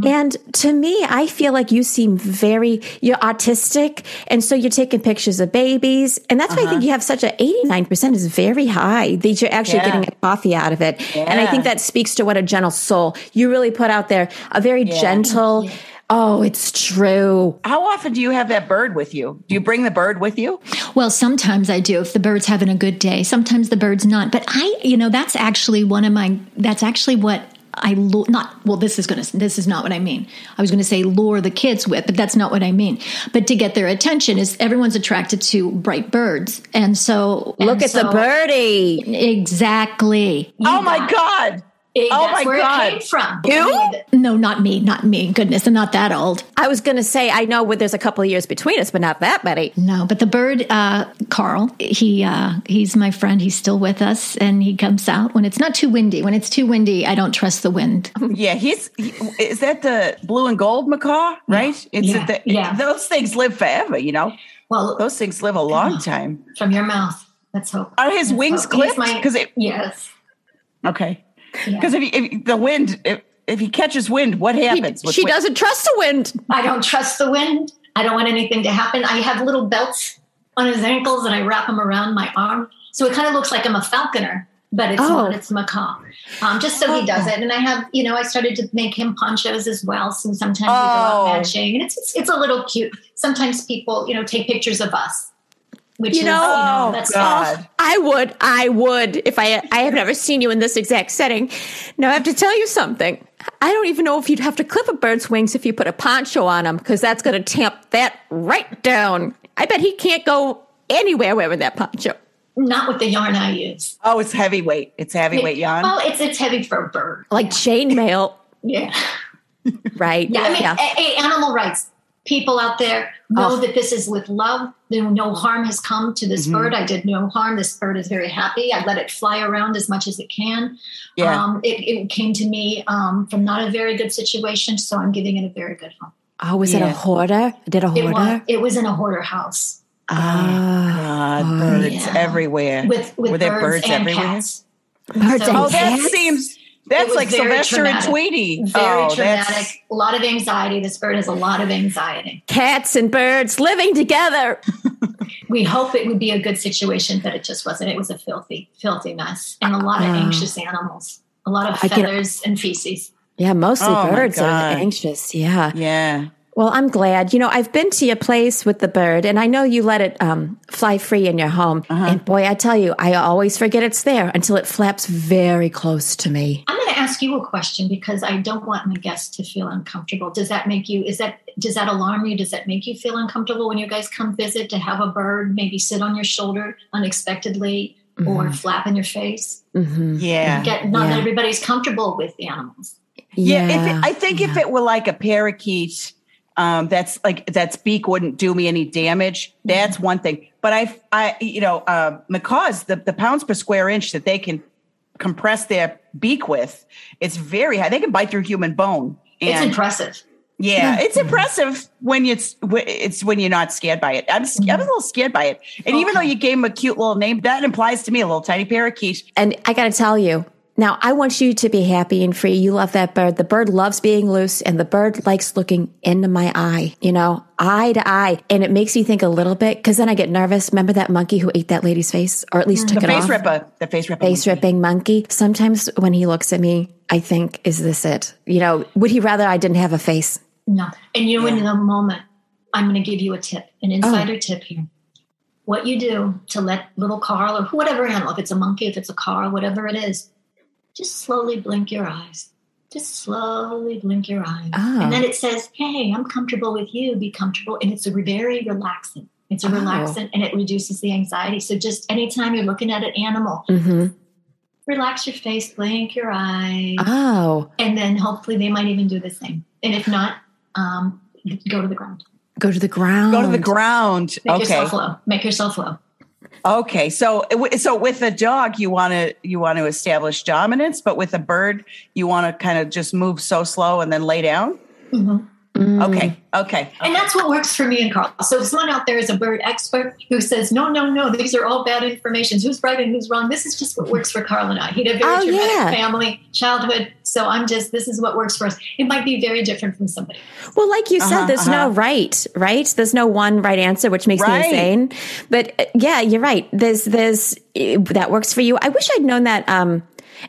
And to me, I feel like you seem very, you're artistic. And so you're taking pictures of babies. And that's why I think you have such a 89% is very high that you're actually Yeah. getting a coffee out of it. And I think that speaks to what a gentle soul you really put out there. A very gentle, oh, it's true. How often do you have that bird with you? Do you bring the bird with you? Well, sometimes I do if the bird's having a good day. Sometimes the bird's not. But I, you know, that's actually one of my, that's actually what I lure, not well. This is gonna this is not what I mean. I was gonna say lure the kids with, but that's not what I mean. But to get their attention is everyone's attracted to bright birds, and so Look and at the birdie. Exactly. oh my God. Oh that's my where God. it came from. You? No, not me, not me. Goodness, I'm not that old. I was going to say, I know where there's a couple of years between us, but not that many. No, but the bird, uh, Carl, he uh, he's my friend. He's still with us, and he comes out when it's not too windy. When it's too windy, I don't trust the wind. Yeah, he's he, is that the blue and gold macaw, right? It's Yeah, the, yeah. those things live forever, you know. Well, Those things live a long time. from your mouth. Let's hope. Are his Let's wings hope. Clipped? Because yes. okay. Yeah. Because if, if the wind, if, if he catches wind, what happens? with she wind? doesn't trust the wind. I don't trust the wind. I don't want anything to happen. I have little belts on his ankles and I wrap them around my arm. So it kind of looks like I'm a falconer, but it's Oh. not. It's a macaw. Um, just so he does it. And I have, you know, I started to make him ponchos as well. So sometimes we go Oh. out matching and it's, it's, it's a little cute. Sometimes people, you know, take pictures of us, which You is, know- oh, you know, Oh, that's God. I would, I would, if I, I have never seen you in this exact setting. Now I have to tell you something. I don't even know if you'd have to clip a bird's wings if you put a poncho on him, because that's going to tamp that right down. I bet he can't go anywhere wearing that poncho. not with the yarn I use. Oh, it's heavyweight. It's heavyweight yarn. Well, it's, it's heavy for a bird. Like chainmail, Yeah. right? Yeah, I mean, a- a- animal rights. People out there know Oh. that this is with love. There no harm has come to this bird. I did no harm. This bird is very happy. I let it fly around as much as it can. Yeah. Um, it, it came to me um, from not a very good situation, so I'm giving it a very good home. Oh, was it a hoarder? Did a It was, hoarder? it was in a hoarder house Ah, God, birds yeah. everywhere. with with Were there birds, birds and everywhere? cats. Birds and Oh, that cats? seems that's like very Sylvester and. Tweety. Very oh, traumatic. that's A lot of anxiety. This bird has a lot of anxiety. cats and birds living together. we hope it would be a good situation, but it just wasn't. It was a filthy, filthy mess, and a lot of Oh. anxious animals, a lot of I can- feathers and feces. Yeah, mostly Oh, birds are anxious. Yeah. yeah. Well, I'm glad. You know, I've been to your place with the bird, and I know you let it um, fly free in your home. Uh-huh. And boy, I tell you, I always forget it's there until it flaps very close to me. I'm going to ask you a question because I don't want my guests to feel uncomfortable. Does that make you? Is that does that alarm you? Does that make you feel uncomfortable when you guys come visit to have a bird maybe sit on your shoulder unexpectedly or flap in your face? hmm Yeah. Get not Yeah. that everybody's comfortable with the animals. Yeah, if it, I think if it were like a parakeet, um, that's like that's beak wouldn't do me any damage. That's one thing. But I, I, you know, uh, macaws, the the pounds per square inch that they can compress their beak with, it's very high. They can bite through human bone. It's impressive. yeah, it's impressive when it's it's when you're not scared by it. I'm s- I'm a little scared by it, and even though you gave him a cute little name, that implies to me a little tiny parakeet. And I got to tell you, now I want you to be happy and free. You love that bird. The bird loves being loose, and the bird likes looking into my eye, you know, eye to eye. And it makes me think a little bit because then I get nervous. Remember that monkey who ate that lady's face, or at least mm-hmm. took The it face off? ripper, the face ripper, face monkey. ripping monkey. Sometimes when he looks at me, I think, is this it? You know, would he rather I didn't have a face? No. And you know, in the moment, I'm going to give you a tip, Oh. an insider tip here. What you do to let little Carl or whatever animal, if it's a monkey, if it's a car, whatever it is, just slowly blink your eyes. Just slowly blink your eyes. Oh. And then it says, Hey, I'm comfortable with you. Be comfortable. And it's a very relaxing. It's a Oh. relaxant and it reduces the anxiety. So just anytime you're looking at an animal, hmm relax your face, blink your eyes, Oh, and then hopefully they might even do the same. And if not, um, go to the ground. go to the ground. Go to the ground. Make okay. yourself low. Make yourself low. Okay, so so with a dog, you want to you want to establish dominance, but with a bird, you want to kind of just move so slow and then lay down. Mhm. Mm. Okay, okay, And that's what works for me and Carl. So if someone out there is a bird expert who says, no, no, no, these are all bad information. Who's right and who's wrong? This is just what works for Carl and I. He had a very Oh, traumatic yeah. family, childhood. So I'm just, this is what works for us. It might be very different from somebody. Well, like you said, Uh-huh, there's no right, right? There's no one right answer, which makes Right. me insane. But uh, yeah, you're right. There's, there's, uh, that works for you. I wish I'd known that, um,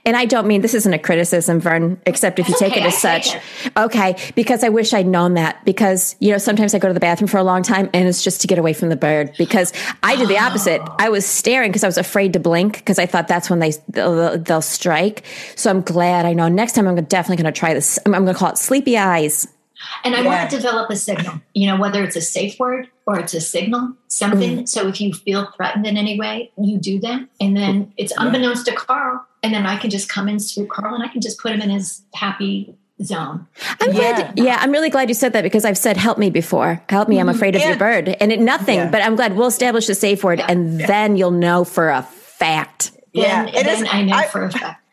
And I don't mean this isn't a criticism, Vern, except if you take okay, it as such. Okay, because I wish I'd known that. Because you know, sometimes I go to the bathroom for a long time, and it's just to get away from the bird. Because I did the opposite. I was staring because I was afraid to blink because I thought that's when they they'll, they'll strike. So I'm glad I know. Next time, I'm definitely going to try this. I'm, I'm going to call it sleepy eyes. And I Yeah. want to develop a signal, you know, whether it's a safe word or it's a signal, something. Mm. So if you feel threatened in any way, you do that. And then it's unbeknownst to Carl. And then I can just come in through Carl and I can just put him in his happy zone. I'm Yeah. glad. Yeah, I'm really glad you said that because I've said "help me" before. Help me, I'm afraid of your bird, and it nothing. Yeah. But I'm glad we'll establish a safe word, and then you'll know for a fact. Yeah, Then, it then is- I know I- for a fact.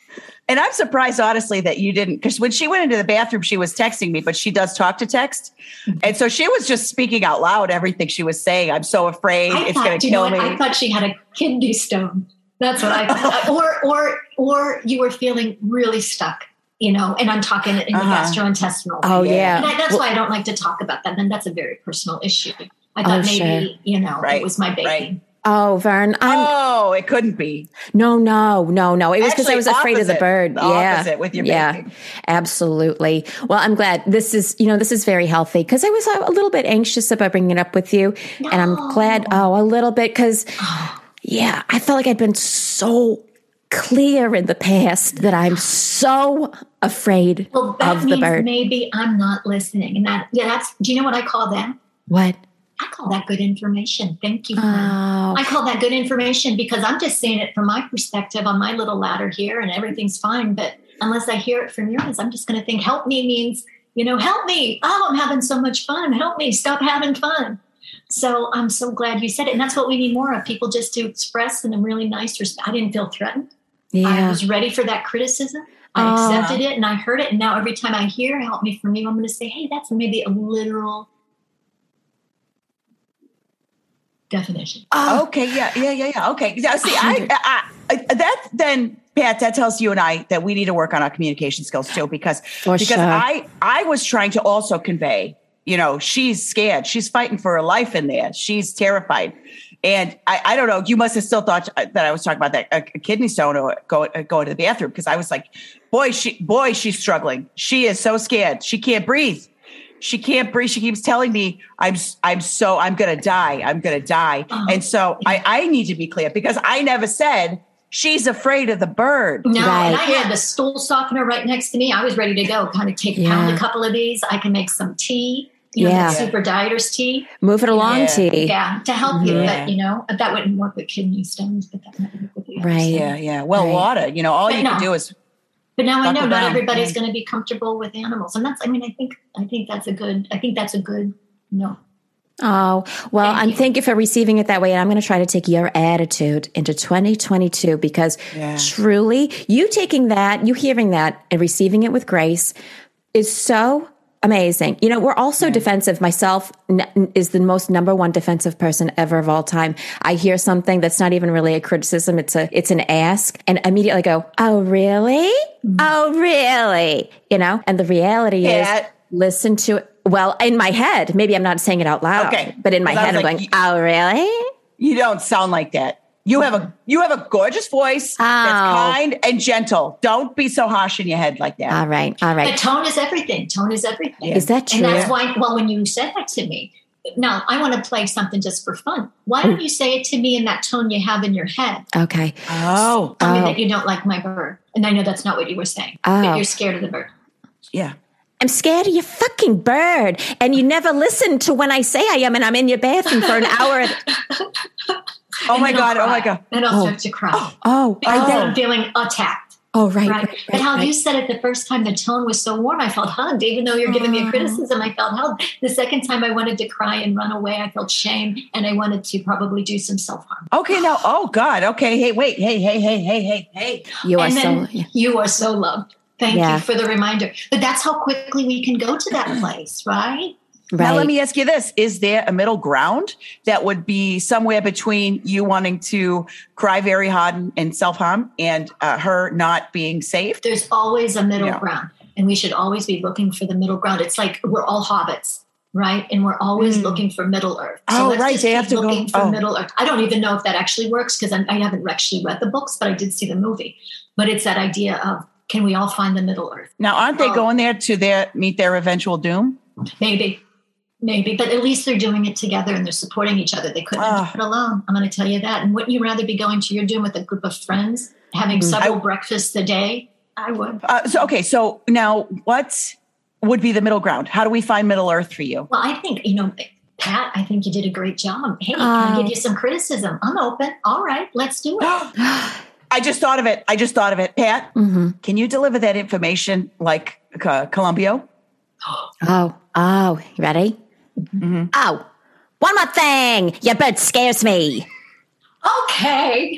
And I'm surprised, honestly, that you didn't, because when she went into the bathroom, she was texting me, but she does talk to text. Mm-hmm. And so she was just speaking out loud everything she was saying. I'm so afraid I it's going to kill me. I thought she had a kidney stone. That's what I thought. or, or, or you were feeling really stuck, you know, and I'm talking in the Uh-huh. gastrointestinal. Oh Yeah. yeah, And I, that's Well, why I don't like to talk about that. And that's a very personal issue. I thought Oh, maybe, sure. you know, Right, it was my baby. right. oh Vern, I'm oh, it couldn't be. no, no, no, no. It was because I Actually, was afraid of the bird. The yeah, opposite with your yeah, baby. absolutely. Well, I'm glad this is you know this is very healthy because I was a, a little bit anxious about bringing it up with you, and I'm glad. Oh, a little bit because yeah, I felt like I'd been so clear in the past that I'm so afraid Well, of the bird. maybe I'm not listening. And that, yeah, that's, do you know what I call that? What? I call that good information. Thank you. Oh. I call that good information because I'm just saying it from my perspective on my little ladder here and everything's fine. But unless I hear it from yours, I'm just going to think help me means, you know, help me. Oh, I'm having so much fun. Help me. Stop having fun. So I'm so glad you said it. And that's what we need more of people just to express in a really nice resp I didn't feel threatened. Yeah. I was ready for that criticism. I Oh. accepted it and I heard it. And now every time I hear help me from you, I'm going to say, hey, that's maybe a literal definition. Oh, Okay, yeah, yeah, yeah, yeah. Okay, yeah. See, I, I, I, that then, Pat, that tells you and I that we need to work on our communication skills too, because For because sure. I I was trying to also convey, you know, she's scared, she's fighting for her life in there, she's terrified, and I, I don't know. You must have still thought that I was talking about that a, a kidney stone or go uh, going to the bathroom because I was like, boy, she boy, she's struggling. She is so scared. She can't breathe. She can't breathe. She keeps telling me, "I'm, I'm so, I'm gonna die. I'm gonna die." Oh, and so I, I need to be clear because I never said she's afraid of the bird. No, and I had the stool softener right next to me. I was ready to go. Kind of take pound Yeah. a couple of these. I can make some tea. You know, Yeah. the super dieters tea. move it along, Yeah. T. Yeah, to help you. Yeah. But you know, that wouldn't work with kidney stones. But that might work with the others. Right. Yeah, yeah. Well, Right. water. You know, all But you no. can do is But now I know not down. everybody's Yeah. going to be comfortable with animals, and that's. I mean, I think I think that's a good. I think that's a good. No, Oh, well, Thank I'm you. thank you for receiving it that way. And I'm going to try to take your attitude into 2022 because Yeah. truly, you taking that, you hearing that, and receiving it with grace is so amazing. You know, we're also defensive. Myself n- is the most number one defensive person ever of all time. I hear something that's not even really a criticism. It's a, it's an ask and immediately go, Oh, really? Mm-hmm. Oh, really? You know, and the reality Yeah. is listen to it. Well, in my head, maybe I'm not saying it out loud, Okay. but in my head, I'm like, going, "Oh, really? you don't sound like that. You have a you have a gorgeous voice Oh. that's kind and gentle. Don't be so harsh in your head like that. All right, all right. but right." tone is everything. Tone is everything. Is that true? And that's why. Well, when you said that to me, now I want to play something just for fun. Why don't you say it to me in that tone you have in your head? okay. Oh, Tell me Oh. that you don't like my bird, and I know that's not what you were saying. Oh. But you're scared of the bird. yeah. I'm scared of your fucking bird, and you never listen to when I say I am, and I'm in your bathroom for an hour. Oh And my then I'll god. Oh my god. Then I'll Oh. start to cry. Oh, oh because oh, I'm oh. feeling attacked. oh, right, Right. right, but how right. you said it the first time, the tone was so warm. I felt hugged, even though you're giving me a criticism. I felt held. The second time, I wanted to cry and run away. I felt shame, and I wanted to probably do some self harm. Okay, now. Oh God. Okay. Hey, wait. Hey, hey, hey, hey, hey, hey. you are and so. yeah. you are so loved. Thank Yeah. you for the reminder. But that's how quickly we can go to that place, right? Now, let me ask you this: Is there a middle ground that would be somewhere between you wanting to cry very hard and, and self harm, and uh, her not being safe? There's always a middle Yeah. ground, and we should always be looking for the middle ground. It's like we're all hobbits. right? And we're always Mm. looking for Middle Earth. Oh, let's right, just they have keep to go- for oh. Middle Earth. I don't even know if that actually works because I, I haven't actually read the books, but I did see the movie. But it's that idea of can we all find the Middle Earth? Now, aren't they Oh. going there to their meet their eventual doom? Maybe. Maybe, but at least they're doing it together and they're supporting each other. They couldn't Ah. have done it alone. I'm going to tell you that. And wouldn't you rather be going to your doom with a group of friends, having several breakfasts a day? I would. Uh, so, okay, so now what would be the middle ground? How do we find Middle Earth for you? Well, I think, you know, Pat, I think you did a great job. Hey, can Oh. I give you some criticism? I'm open. All right, let's do it. I just thought of it. I just thought of it. Pat, hmm can you deliver that information like uh, Columbio? Oh, oh, you ready? Mm-hmm. Oh, one more thing. Your bird scares me. Okay.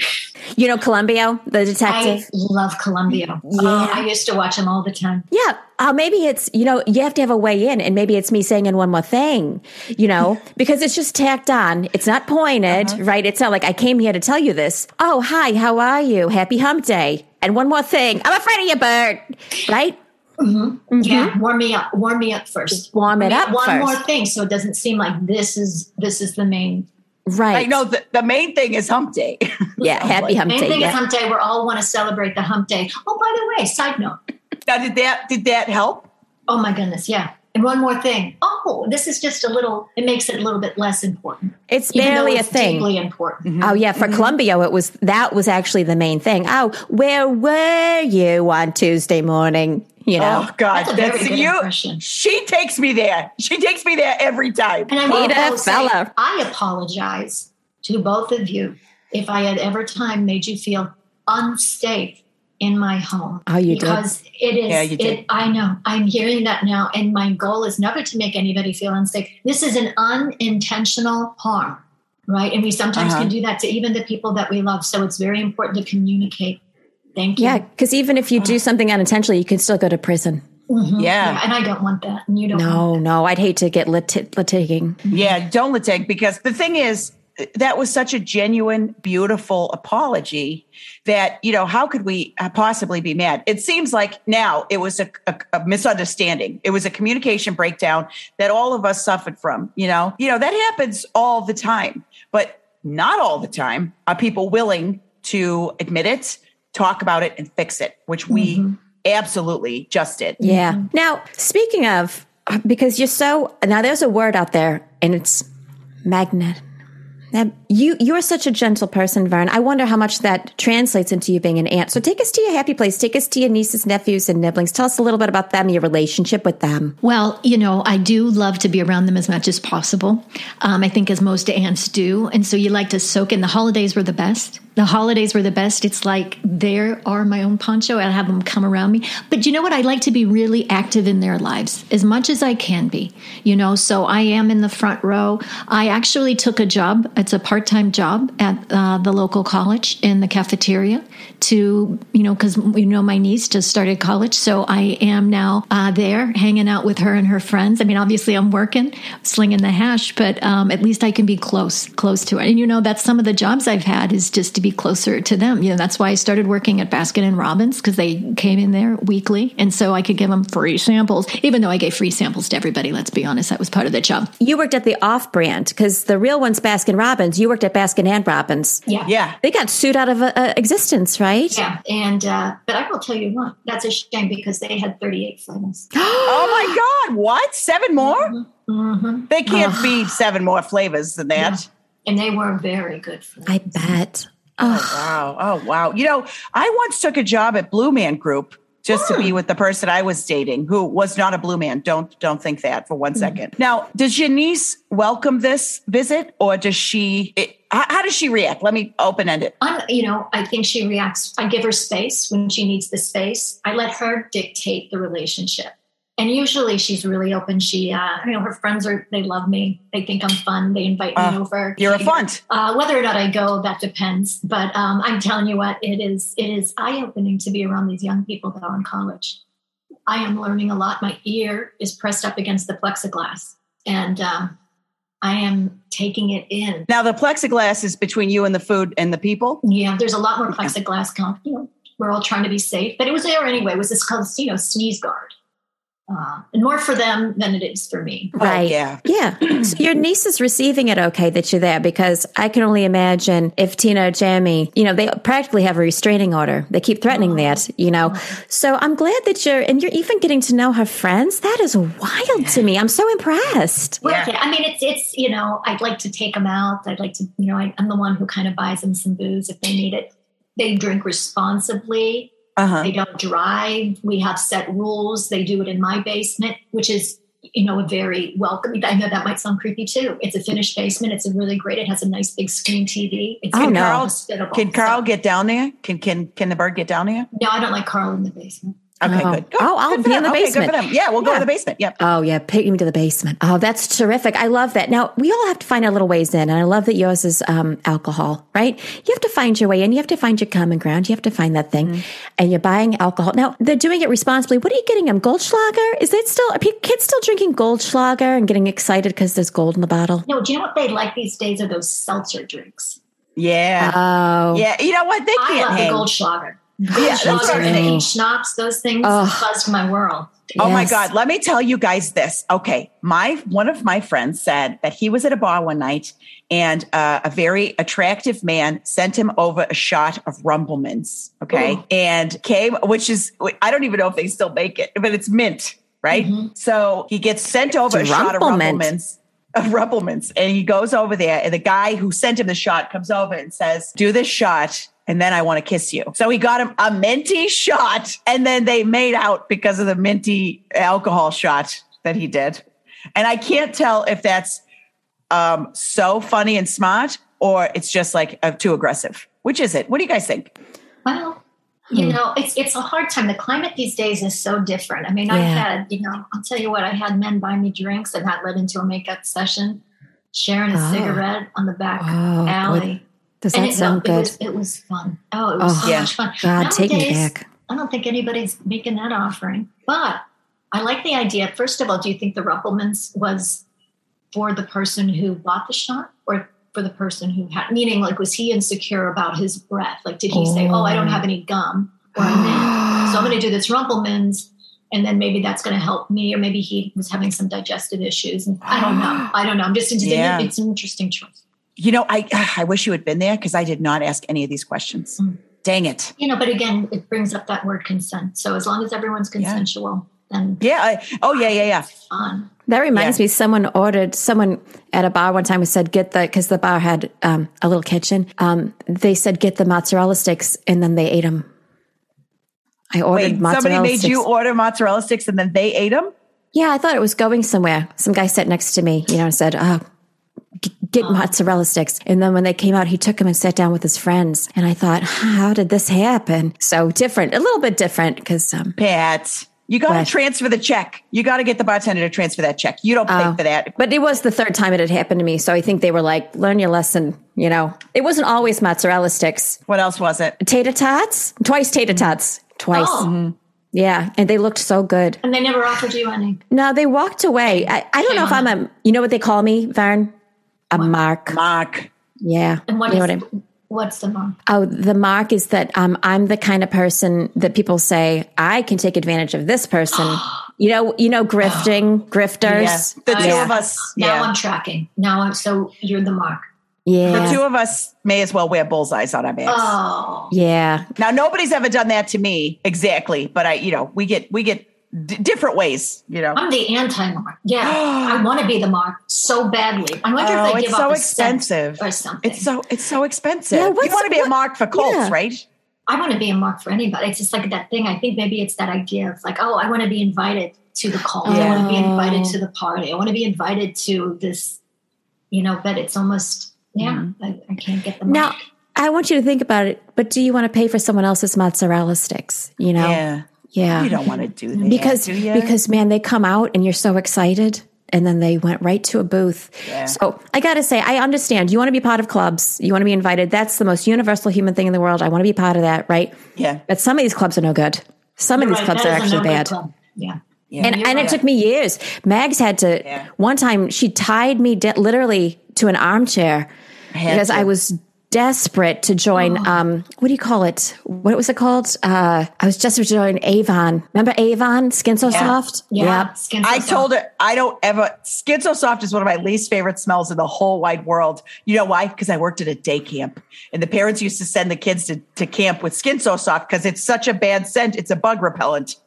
You know Columbio, the detective? I love Columbia. Oh, I used to watch him all the time. yeah. Oh, maybe it's, you know, you have to have a way in, and maybe it's me saying in one more thing, you know, because it's just tacked on. It's not pointed, right? It's not like I came here to tell you this. Oh, hi, how are you? Happy hump day. And one more thing. I'm afraid of your bird. Right? Mm-hmm. Mm-hmm. Yeah, warm me up. Warm me up first. Warm it up One first. more thing, so it doesn't seem like this is this is the main. Right. I know the, the main thing is hump day. Yeah. Happy hump day. Main day. thing is hump day. We all want to celebrate the hump day. Oh, by the way, side note. now, did that did that help? Oh my goodness, yeah. And one more thing. Oh, this is just a little. It makes it a little bit less important. It's even though barely a it's thing. Deeply important. Mm-hmm. Oh yeah, for Mm-hmm. Columbio, it was that was actually the main thing. Oh, where were you on Tuesday morning? You know, Oh God, That's a good you. impression. She takes me there. She takes me there every time. And I will Peter also say, I apologize to both of you if I had ever time made you feel unsafe in my home. Oh, you did. because it is. Yeah, you did. It, I know. I'm hearing that now, and my goal is never to make anybody feel unsafe. This is an unintentional harm, right? And we sometimes Uh-huh. can do that to even the people that we love. So it's very important to communicate. Thank you. yeah, because even if you do something unintentionally, you can still go to prison. Mhm. Yeah. And I don't want that, and you don't. No, Want no, I'd hate to get lit- litigating. Yeah, don't litig because the thing is that was such a genuine, beautiful apology that you know how could we uh, possibly be mad? It seems like now it was a, a, a misunderstanding. It was a communication breakdown that all of us suffered from. You know, you know that happens all the time, but not all the time are people willing to admit it, talk about it, and fix it, which we absolutely just did. Yeah. Mm-hmm. Now, speaking of, uh, because you're so now, there's a word out there, and it's magnet. Now, you you're such a gentle person, Vern. I wonder how much that translates into you being an aunt. So take us to your happy place. Take us to your nieces, nephews, and nibblings. Tell us a little bit about them, your relationship with them. Well, you know, I do love to be around them as much as possible. Um, I think as most aunts do. And so you like to soak in. The holidays were the best. The holidays were the best. It's like they are my own poncho. I have them come around me. But you know what? I like to be really active in their lives as much as I can be, you know, so I am in the front row. I actually took a job. It's a part time job at uh, the local college in the cafeteria to, you know, because, you know, my niece just started college. So I am now uh, there hanging out with her and her friends. I mean, obviously I'm working, slinging the hash, but um, at least I can be close, close to it. And, you know, that's some of the jobs I've had is just to be closer to them. You know, that's why I started working at Baskin and Robbins because they came in there weekly. And so I could give them free samples, even though I gave free samples to everybody. Let's be honest, that was part of the job. You worked at the off brand because the real one's Baskin Robbins. You worked at Baskin and Robbins. Yeah. Yeah. They got sued out of uh, uh, existence, right? Yeah, and uh, but I will tell you what, that's a shame because they had 38 flavors. Oh my God! What? Seven more? hmm They can't be seven more flavors than that. And they were very good flavors. I bet. Oh, wow. Oh, wow. You know, I once took a job at Blue Man Group just to be with the person I was dating who was not a Blue Man. Don't don't think that for one hmm. second. Now, does your niece welcome this visit or does she it, how, how does she react? Let me open end it. I'm, you know, I think she reacts. I give her space when she needs the space. I let her dictate the relationship. And usually she's really open. She, uh, you know, her friends are, they love me. They think I'm fun. They invite me Uh, over. You're a font. Uh, whether or not I go, that depends. But um, I'm telling you what, it is it is eye opening to be around these young people that are in college. I am learning a lot. My ear is pressed up against the plexiglass, and um, I am taking it in. Now the plexiglass is between you and the food and the people. Yeah, there's a lot more plexiglass. Con- you know, we're all trying to be safe, but it was there anyway. It was this called, you know, sneeze guard. Uh, more for them than it is for me. Right. yeah. Yeah. so your niece is receiving it okay that you're there because I can only imagine if Tina Jamie, you know, they practically have a restraining order. They keep threatening that, you know. So I'm glad that you're, and you're even getting to know her friends. That is wild to me. I'm so impressed. Well, Yeah. yeah, I mean, it's it's you know, I'd like to take them out. I'd like to, you know, I, I'm the one who kind of buys them some booze if they need it. They drink responsibly. Uh-huh. They don't drive. We have set rules. They do it in my basement, which is you know a very welcome. I know that might sound creepy too. It's a finished basement. It's a really great. It has a nice big screen TV. It's Oh, no. hospitable. Can Carl So- get down there? Can can can the bird get down there? no, I don't like Carl in the basement. Okay, Oh. good. Oh, I'll Good for be in them. the Okay, good basement. for them. Yeah, we'll go to the basement. Yep. Oh yeah, take me to the basement. Oh, that's terrific. I love that. Now we all have to find our little ways in, and I love that yours is um, alcohol. Right? You have to find your way in. You have to find your common ground. You have to find that thing, Mm-hmm. and you're buying alcohol. Now they're doing it responsibly. What are you getting them? Goldschlager? Is it still are kids still drinking Goldschlager and getting excited because there's gold in the bottle? No, do you know what they like these days? Are those seltzer drinks? Yeah. Oh, yeah. You know what? They can't I love hang. the Goldschlager. That's Goldschlager right. and schnapps, those things Ugh. buzzed my world. Oh my God. Let me tell you guys this. Okay. My one of my friends said that he was at a bar one night and uh, a very attractive man sent him over a shot of Rumblemans. Okay. Ooh. And came, which is, I don't even know if they still make it, but it's mint, right? So he gets sent over a shot of Rumplemint. Rumblemans. Of Rumplemans. And he goes over there, and the guy who sent him the shot comes over and says, Do this shot. And then I want to kiss you. So he got him a minty shot, and then they made out because of the minty alcohol shot that he did. And I can't tell if that's um, so funny and smart or it's just like uh, too aggressive. Which is it? What do you guys think? Well, you Hmm. know, it's it's a hard time. The climate these days is so different. I mean, I had, you know, I'll tell you what, I had men buy me drinks, and that led into a makeup session, sharing a Oh. cigarette on the back Oh, alley. Does and that sound no, good? It was, it was fun. Oh, it was Oh, so yeah. much fun. God, take me back. I don't think anybody's making that offering, but I like the idea. First of all, do you think the Ruppelmans was for the person who bought the shot or for the person who had, meaning like, was he insecure about his breath? Like, did he say, oh, I don't have any gum or mint, so I'm going to do this Rumpelmans and then maybe that's going to help me, or maybe he was having some digestive issues. And I don't know. I don't know. I'm just, it's, Yeah. it's an interesting choice. You know, I I wish you had been there because I did not ask any of these questions. Mm. Dang it. You know, but again, it brings up that word consent. So as long as everyone's consensual, then Yeah. I, oh yeah, yeah, yeah. it's fun. That reminds Yeah. me, someone ordered, someone at a bar one time who said, get the, because the bar had um, a little kitchen. Um, they said, get the mozzarella sticks, and then they ate them. I ordered Wait, mozzarella somebody made sticks. you order mozzarella sticks and then they ate them. yeah, I thought it was going somewhere. Some guy sat next to me, you know, and said, oh, g- get uh-huh. mozzarella sticks. And then when they came out, he took them and sat down with his friends. And I thought, how did this happen? So different, a little bit different, because um, Pat, you got to transfer the check. You got to get the bartender to transfer that check. You don't pay Oh. for that. But it was the third time it had happened to me. So I think they were like, learn your lesson. You know, it wasn't always mozzarella sticks. What else was it? Tater tots? Twice tater mm-hmm. tots. Twice. Oh, mm-hmm. Yeah. And they looked so good. and they never offered you any. No, they walked away. I, I don't know if I'm a, you know what they call me, Vern? A mark. Mark. Yeah. And what you know is what I what's the mark? Oh, the mark is that um, I'm the kind of person that people say I can take advantage of this person. you know, you know, grifting, grifters. Yes. The two Yeah. of us. Now Yeah. I'm tracking. Now I'm so you're the mark. Yeah. The two of us may as well wear bullseyes on our backs. Oh, yeah. Now nobody's ever done that to me exactly, but I, you know, we get we get d- different ways. You know. I'm the anti-mark. Yeah, I want to be the mark so badly. I wonder Oh, if they it's give so up a cent expensive. or something. It's so it's so expensive. Yeah, you want to be a what- mark for Colts, yeah. right? I want to be a mark for anybody. It's just like that thing. I think maybe it's that idea of like, oh, I want to be invited to the cult. I want to be Oh. invited to the party. I want to be invited to this, you know. But it's almost yeah. Mm-hmm. I, I can't get the mark. Now. I want you to think about it, but do you want to pay for someone else's mozzarella sticks? You know? Yeah. Yeah. You don't want to do that because do you? because man, they come out and you're so excited, and then they went right to a booth. Yeah. So I got to say, I understand. You want to be part of clubs. You want to be invited. That's the most universal human thing in the world. I want to be part of that, right? yeah. But some of these clubs are no good. Some of You're these right, clubs that are actually bad. club. Yeah. Yeah. And You're and it took me years. Mags had to Yeah. one time she tied me de- literally to an armchair had because to. I was desperate to join. Oh. Um, what do you call it? What was it called? Uh, I was desperate to join Avon. Remember Avon? Skin so soft. Yeah. Yep. So I soft. told her I don't ever. Skin so soft is one of my least favorite smells in the whole wide world. You know why? Because I worked at a day camp, and the parents used to send the kids to, to camp with skin so soft because it's such a bad scent. It's a bug repellent,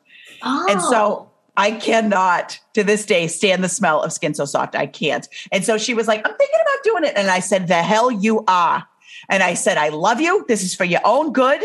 Oh. and so I cannot to this day stand the smell of skin so soft. I can't. And so she was like, "I'm thinking about doing it," and I said, "The hell you are!" And I said, "I love you. This is for your own good."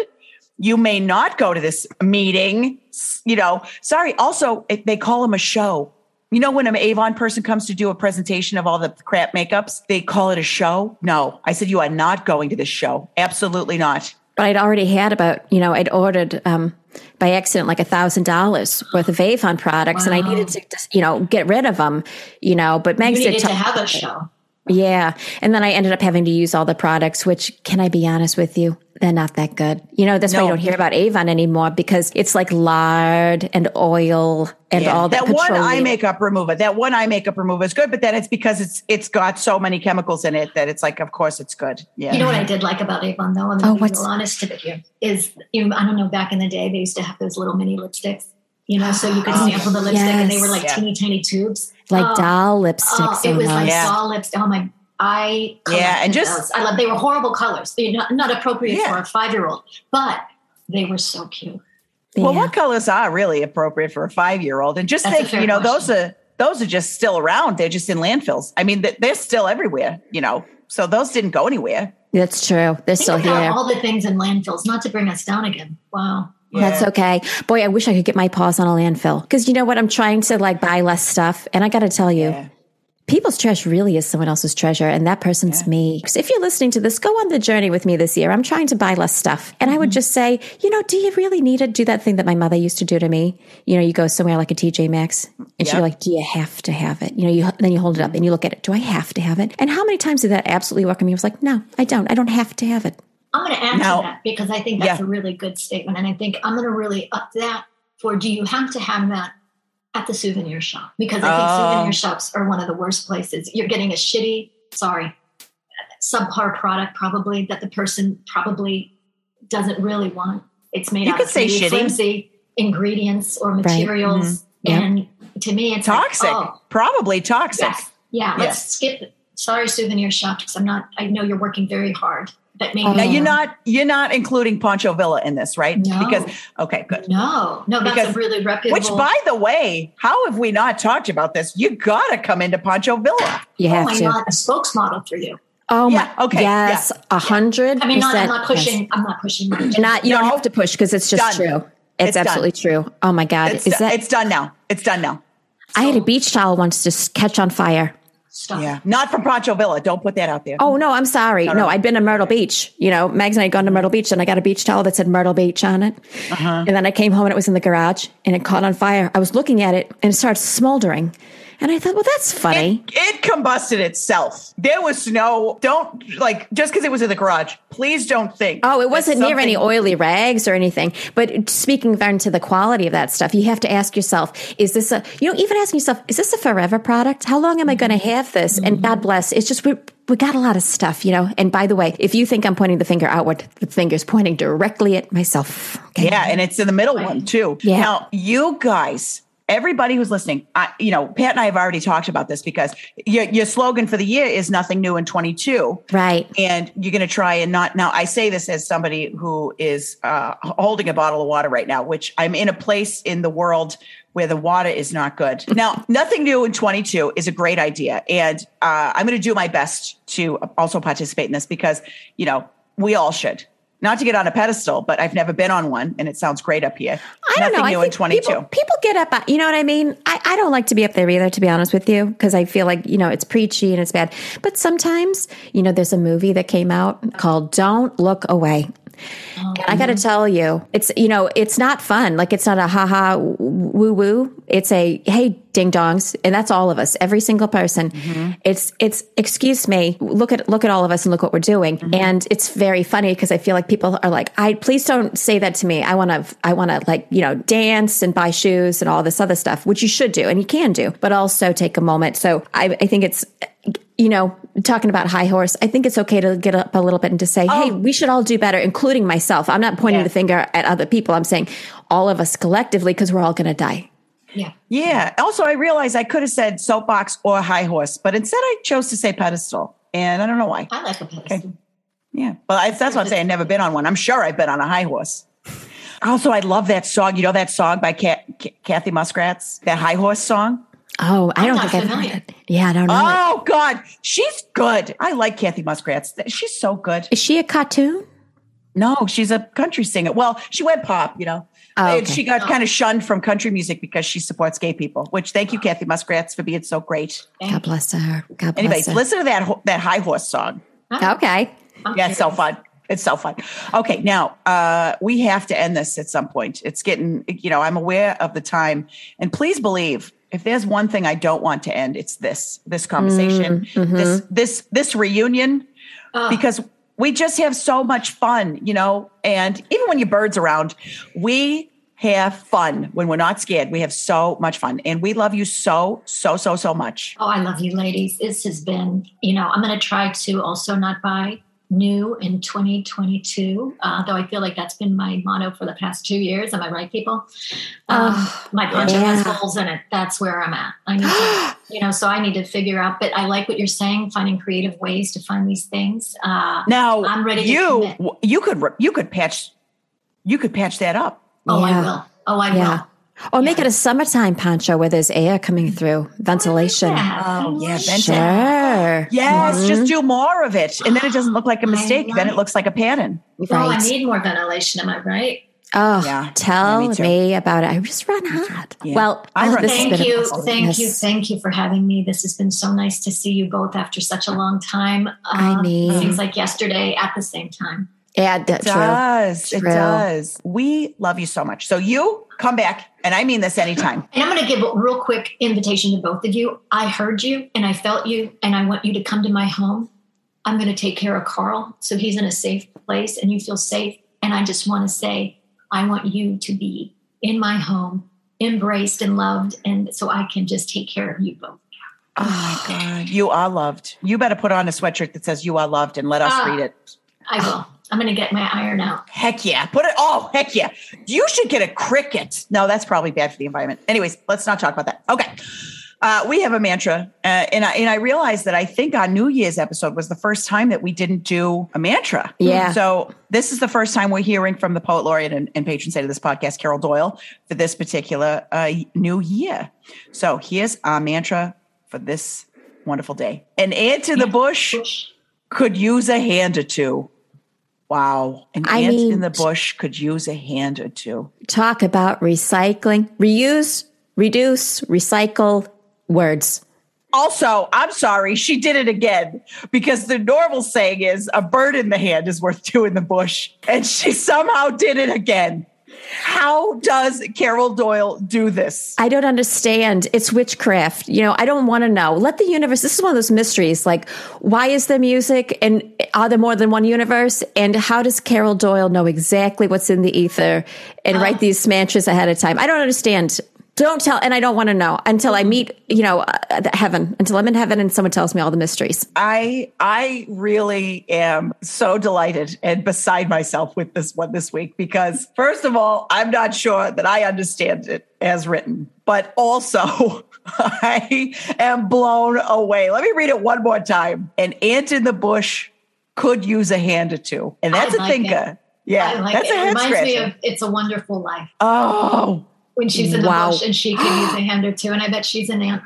you may not go to this meeting. You know, sorry. Also, it, they call them a show. You know, when an Avon person comes to do a presentation of all the crap makeups, they call it a show. No, I said, you are not going to this show. Absolutely not. But I'd already had about, you know, I'd ordered um, by accident like a thousand dollars worth of Avon products, and I needed to, just, you know, get rid of them, you know. But you Meg said, needed to to- have a show. Yeah, and then I ended up having to use all the products. Which, can I be honest with you, they're not that good. You know, that's why you don't hear about Avon anymore because it's like lard and oil and Yeah. all that. that one eye makeup remover, that one eye makeup remover is good, but then it's because it's it's got so many chemicals in it that it's like, of course, it's good. Yeah. You know what I did like about Avon though? I'm Oh, going to be what's- real honest with you. Is you know, I don't know. Back in the day, they used to have those little mini lipsticks. You know, so you could Oh, sample the lipstick, and they were like Yeah. teeny tiny tubes. Like Oh, doll Oh, it was like. Yeah. doll lipstick. Oh my! I Yeah, and just- those. I love. They were horrible colors. They're not, not appropriate Yeah. for a five year old, but they were so cute. Well, Yeah. what colors are really appropriate for a five year old? And just That's think, you know, those are those are just still around. They're just in landfills. I mean, they're still everywhere. You know, so those didn't go anywhere. That's true. They're Think still about here. all the things in landfills. Not to bring us down again. Wow. That's okay. Boy, I wish I could get my paws on a landfill. Because you know what? I'm trying to like buy less stuff. And I got to tell you, Yeah. people's trash really is someone else's treasure. And that person's me. Because if you're listening to this, go on the journey with me this year. I'm trying to buy less stuff. And I would mm-hmm. just say, you know, do you really need to do that thing that my mother used to do to me? You know, you go somewhere like a TJ Maxx and she's Yep. like, do you have to have it? You know, you, then you hold it up and you look at it. Do I have to have it? And how many times did that absolutely work on me? I was like, no, I don't. I don't have to have it. I'm going to answer Now- that because I think that's Yeah. a really good statement. And I think I'm going to really up that for do you have to have that at the souvenir shop? Because I think Oh. souvenir shops are one of the worst places. You're getting a shitty, sorry, subpar product probably that the person probably doesn't really want. It's made You out of say shitty. flimsy ingredients or materials. Mm-hmm. Yeah. And to me, it's like, Toxic. oh, Probably toxic. yes. Yeah, Yeah. let's skip. Sorry, souvenir shops. I'm not. I know you're working very hard, but maybe Now you're not you're not including Poncho Villa in this, right? No. Because okay, good. No, no, that's Because- a really reputable. Which, by the way, how have we not talked about this? You gotta come into Poncho Villa. You oh my to. god, a spokesmodel for you. Oh Yeah, my. okay, Yes. A hundred. I mean, not, I'm not percent, yes. pushing. I'm not pushing. You're not you No. don't have to push because it's just Done. true. It's, It's done. absolutely true. Oh my god! It's, Is that? it's done now. It's done now. I had a beach towel once just catch on fire. Stop. Yeah. Not from Poncho Villa. Don't put that out there. Oh no, I'm sorry. No, no. I'd been to Myrtle Beach. You know, Mags and I had gone to Myrtle Beach, and I got a beach towel that said Myrtle Beach on it. Uh-huh. And then I came home and it was in the garage, and it caught on fire. I was looking at it, and it started smoldering. And I thought, well, that's funny. It, it combusted itself. There was no, don't like, just because it was in the garage, please don't think. Oh, it wasn't near any oily rags or anything. But speaking then to the quality of that stuff, you have to ask yourself, is this a, you know, even asking yourself, is this a forever product? How long am I going to mm-hmm. have this? And mm-hmm. God bless, it's just, we, we got a lot of stuff, you know. And by the way, if you think I'm pointing the finger outward, the finger's pointing directly at myself. Okay? Yeah, and it's in the middle one too. Yeah. Now, you guys, everybody who's listening, I, you know, Pat and I have already talked about this because your, your slogan for the year is nothing new in 22. Right. And you're going to try and not. Now, I say this as somebody who is uh, holding a bottle of water right now, which I'm in a place in the world where the water is not good. Now, nothing new in 22 is a great idea. And uh, I'm going to do my best to also participate in this because, you know, we all should. Not to get on a pedestal, but I've never been on one, and it sounds great up here. I don't Nothing know. new I in think 22. People, people get up, you know what I mean? I, I don't like to be up there either, to be honest with you, because I feel like, you know, it's preachy and it's bad. But sometimes, you know, there's a movie that came out called Don't Look Away. And I got to tell you, it's, you know, it's not fun. Like it's not a ha ha woo woo. It's a, hey, ding dongs, and that's all of us, every single person. Mm-hmm. It's it's excuse me, look at look at all of us and look what we're doing, Mm-hmm. and it's very funny because I feel like people are like, I please don't say that to me. I want to I want to like you know dance and buy shoes and all this other stuff, which you should do and you can do, but also take a moment. So I I think it's you know, talking about high horse, I think it's okay to get up a little bit and to say, hey, we should all do better, including myself. I'm not pointing Oh. Yeah. the finger at other people. I'm saying all of us collectively because we're all going to die. Yeah. Yeah. Also, I realized I could have said soapbox or high horse, but instead I chose to say pedestal. And I don't know why. I like a pedestal. Yeah. But I, that's what I'm saying. I've never been on one. I'm sure I've been on a high horse. Also, I love that song. You know that song by Ca- Ca- Kathy Muskrats, that high horse song? Oh, I I'm don't not think I've heard it. Yeah, I don't know. it. Oh, God. She's good. I like Kathy Muskrats. She's so good. Is she a cartoon? No, she's a country singer. Well, she went pop, you know. Oh, And okay. She got kind of shunned from country music because she supports gay people, which thank you, Kathy Muskrats, for being so great. God bless her. God bless Anyways, her. listen to that that high horse song. Okay. I'm Yeah, it's so fun. It's so fun. Okay, now uh, we have to end this at some point. It's getting, you know, I'm aware of the time, and please believe if there's one thing I don't want to end, it's this this conversation, this this this reunion, because we just have so much fun, you know. And even when your birds around, we have fun when we're not scared. We have so much fun, and we love you so so so so much. Oh, I love you, ladies. This has been, you know, I'm going to try to also not buy new in 2022, uh, though I feel like that's been my motto for the past two years. Am I right, people? Um, my punch yeah. has holes in it. That's where I'm at. I need to, you know, so I need to figure out, but I like what you're saying, finding creative ways to find these things. Uh, Now, I'm ready you you could you could patch you could patch that up. oh, Yeah. I will. Oh, I Yeah. will. Or make it a summertime poncho where there's air coming through, ventilation. Yeah. yeah, Sure. Yes, just do more of it, and then it doesn't look like a mistake. Then it looks like a pattern. Oh, I need more ventilation. Am I right? Oh, Yeah. tell Yeah, me me, about it. I just run hot. Yeah. Well, I oh, run- Thank you, thank you, thank you for having me. This has been so nice to see you both after such a long time. I Um, mean- seems like yesterday at the same time. Yeah, that's It true. does. It does. We love you so much. So you come back, and I mean this anytime. And I'm going to give a real quick invitation to both of you. I heard you and I felt you, and I want you to come to my home. I'm going to take care of Carl so he's in a safe place and you feel safe. And I just want to say, I want you to be in my home, embraced and loved, and so I can just take care of you both. Oh my God, you are loved. You better put on a sweatshirt that says "You are loved" and let us Ah. read it. I will. I'm going to get my iron out. Heck yeah, put it. Oh heck yeah, you should get a Cricut. No, that's probably bad for the environment. Anyways, let's not talk about that. Okay. Uh, we have a mantra, uh, and I and I realized that I think our New Year's episode was the first time that we didn't do a mantra. Yeah. So this is the first time we're hearing from the poet laureate and, and patron saint of this podcast, Carol Doyle, for this particular uh, new year. So here's our mantra for this wonderful day: An ant in the bush could use a hand or two. Wow, an I ant mean- in the bush could use a hand or two. Talk about recycling, reuse, reduce, recycle words. Also, I'm sorry, she did it again because the normal saying is a bird in the hand is worth two in the bush. And she somehow did it again. How does Carol Doyle do this? I don't understand. It's witchcraft. You know, I don't want to know. Let the universe, this is one of those mysteries. Like, why is there music and are there more than one universe? And how does Carol Doyle know exactly what's in the ether and uh. write these mantras ahead of time? I don't understand. Don't tell, and I don't want to know until I meet, you know, uh, the heaven, until I'm in heaven and someone tells me all the mysteries. I I really am so delighted and beside myself with this one this week because first of all, I'm not sure that I understand it as written, but also I am blown away. Let me read it one more time. An ant in the bush could use a hand or two. And that's I a like thinker. Yeah, I like that's it. a It head reminds me scratcher. of It's a Wonderful Life Oh, when she's in the Wow. bush and she can use a hand or two. And I bet she's an aunt.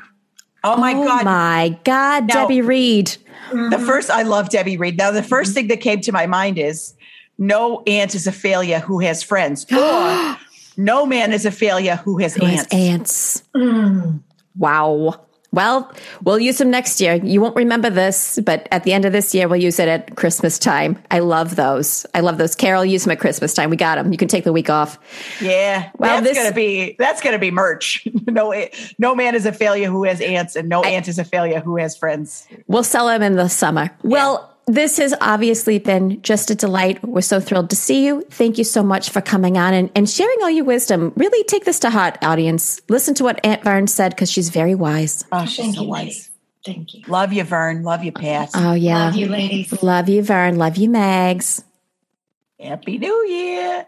oh my oh God. my God, Now- Debbie Reed. The mm-hmm. first, I love Debbie Reed. Now, the mm-hmm. 1st thing that came to my mind is no aunt is a failure who has friends, or no man is a failure who has Who has ants. ants. Mm. Wow. Well, we'll use them next year. You won't remember this, but at the end of this year, we'll use it at Christmas time. I love those. I love those. Carol, use them at Christmas time. We got them. You can take the week off. Yeah, Well, that's this- gonna be that's gonna be merch. no, no man is a failure who has ants, and no aunt is a failure who has friends. We'll sell them in the summer. Well, this has obviously been just a delight. We're so thrilled to see you. Thank you so much for coming on and, and sharing all your wisdom. Really take this to heart, audience. Listen to what Aunt Vern said because she's very wise. Oh, she's Thank so you, wise. ladies. Thank you. Love you, Vern. Love you, Pat. Oh, yeah. Love you, ladies. Love you, Vern. Love you, Mags. Happy New Year.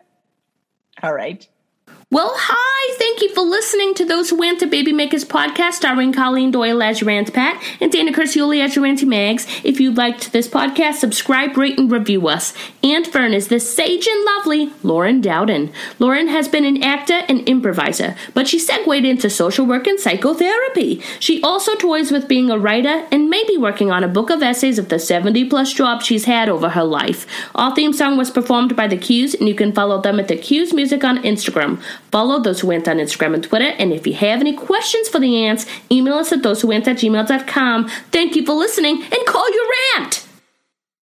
All right. Well, hi! Thank you for listening to Those Who Went to Baby Makers podcast, starring Colleen Doyle as your Aunt Pat and Dana Curcioli as your Auntie Mags. If you liked this podcast, subscribe, rate, and review us. Aunt Vern is the sage and lovely Lauren Dowden. Lauren has been an actor and improviser, but she segued into social work and psychotherapy. She also toys with being a writer and maybe working on a book of essays of the 70 plus jobs she's had over her life. Our theme song was performed by The Q's, and you can follow them at The Q's Music on Instagram. Follow Those Who Went on Instagram and Twitter, and if you have any questions for the ants, email us at thosewhowent at gmail.com. Thank you for listening, and call your aunt!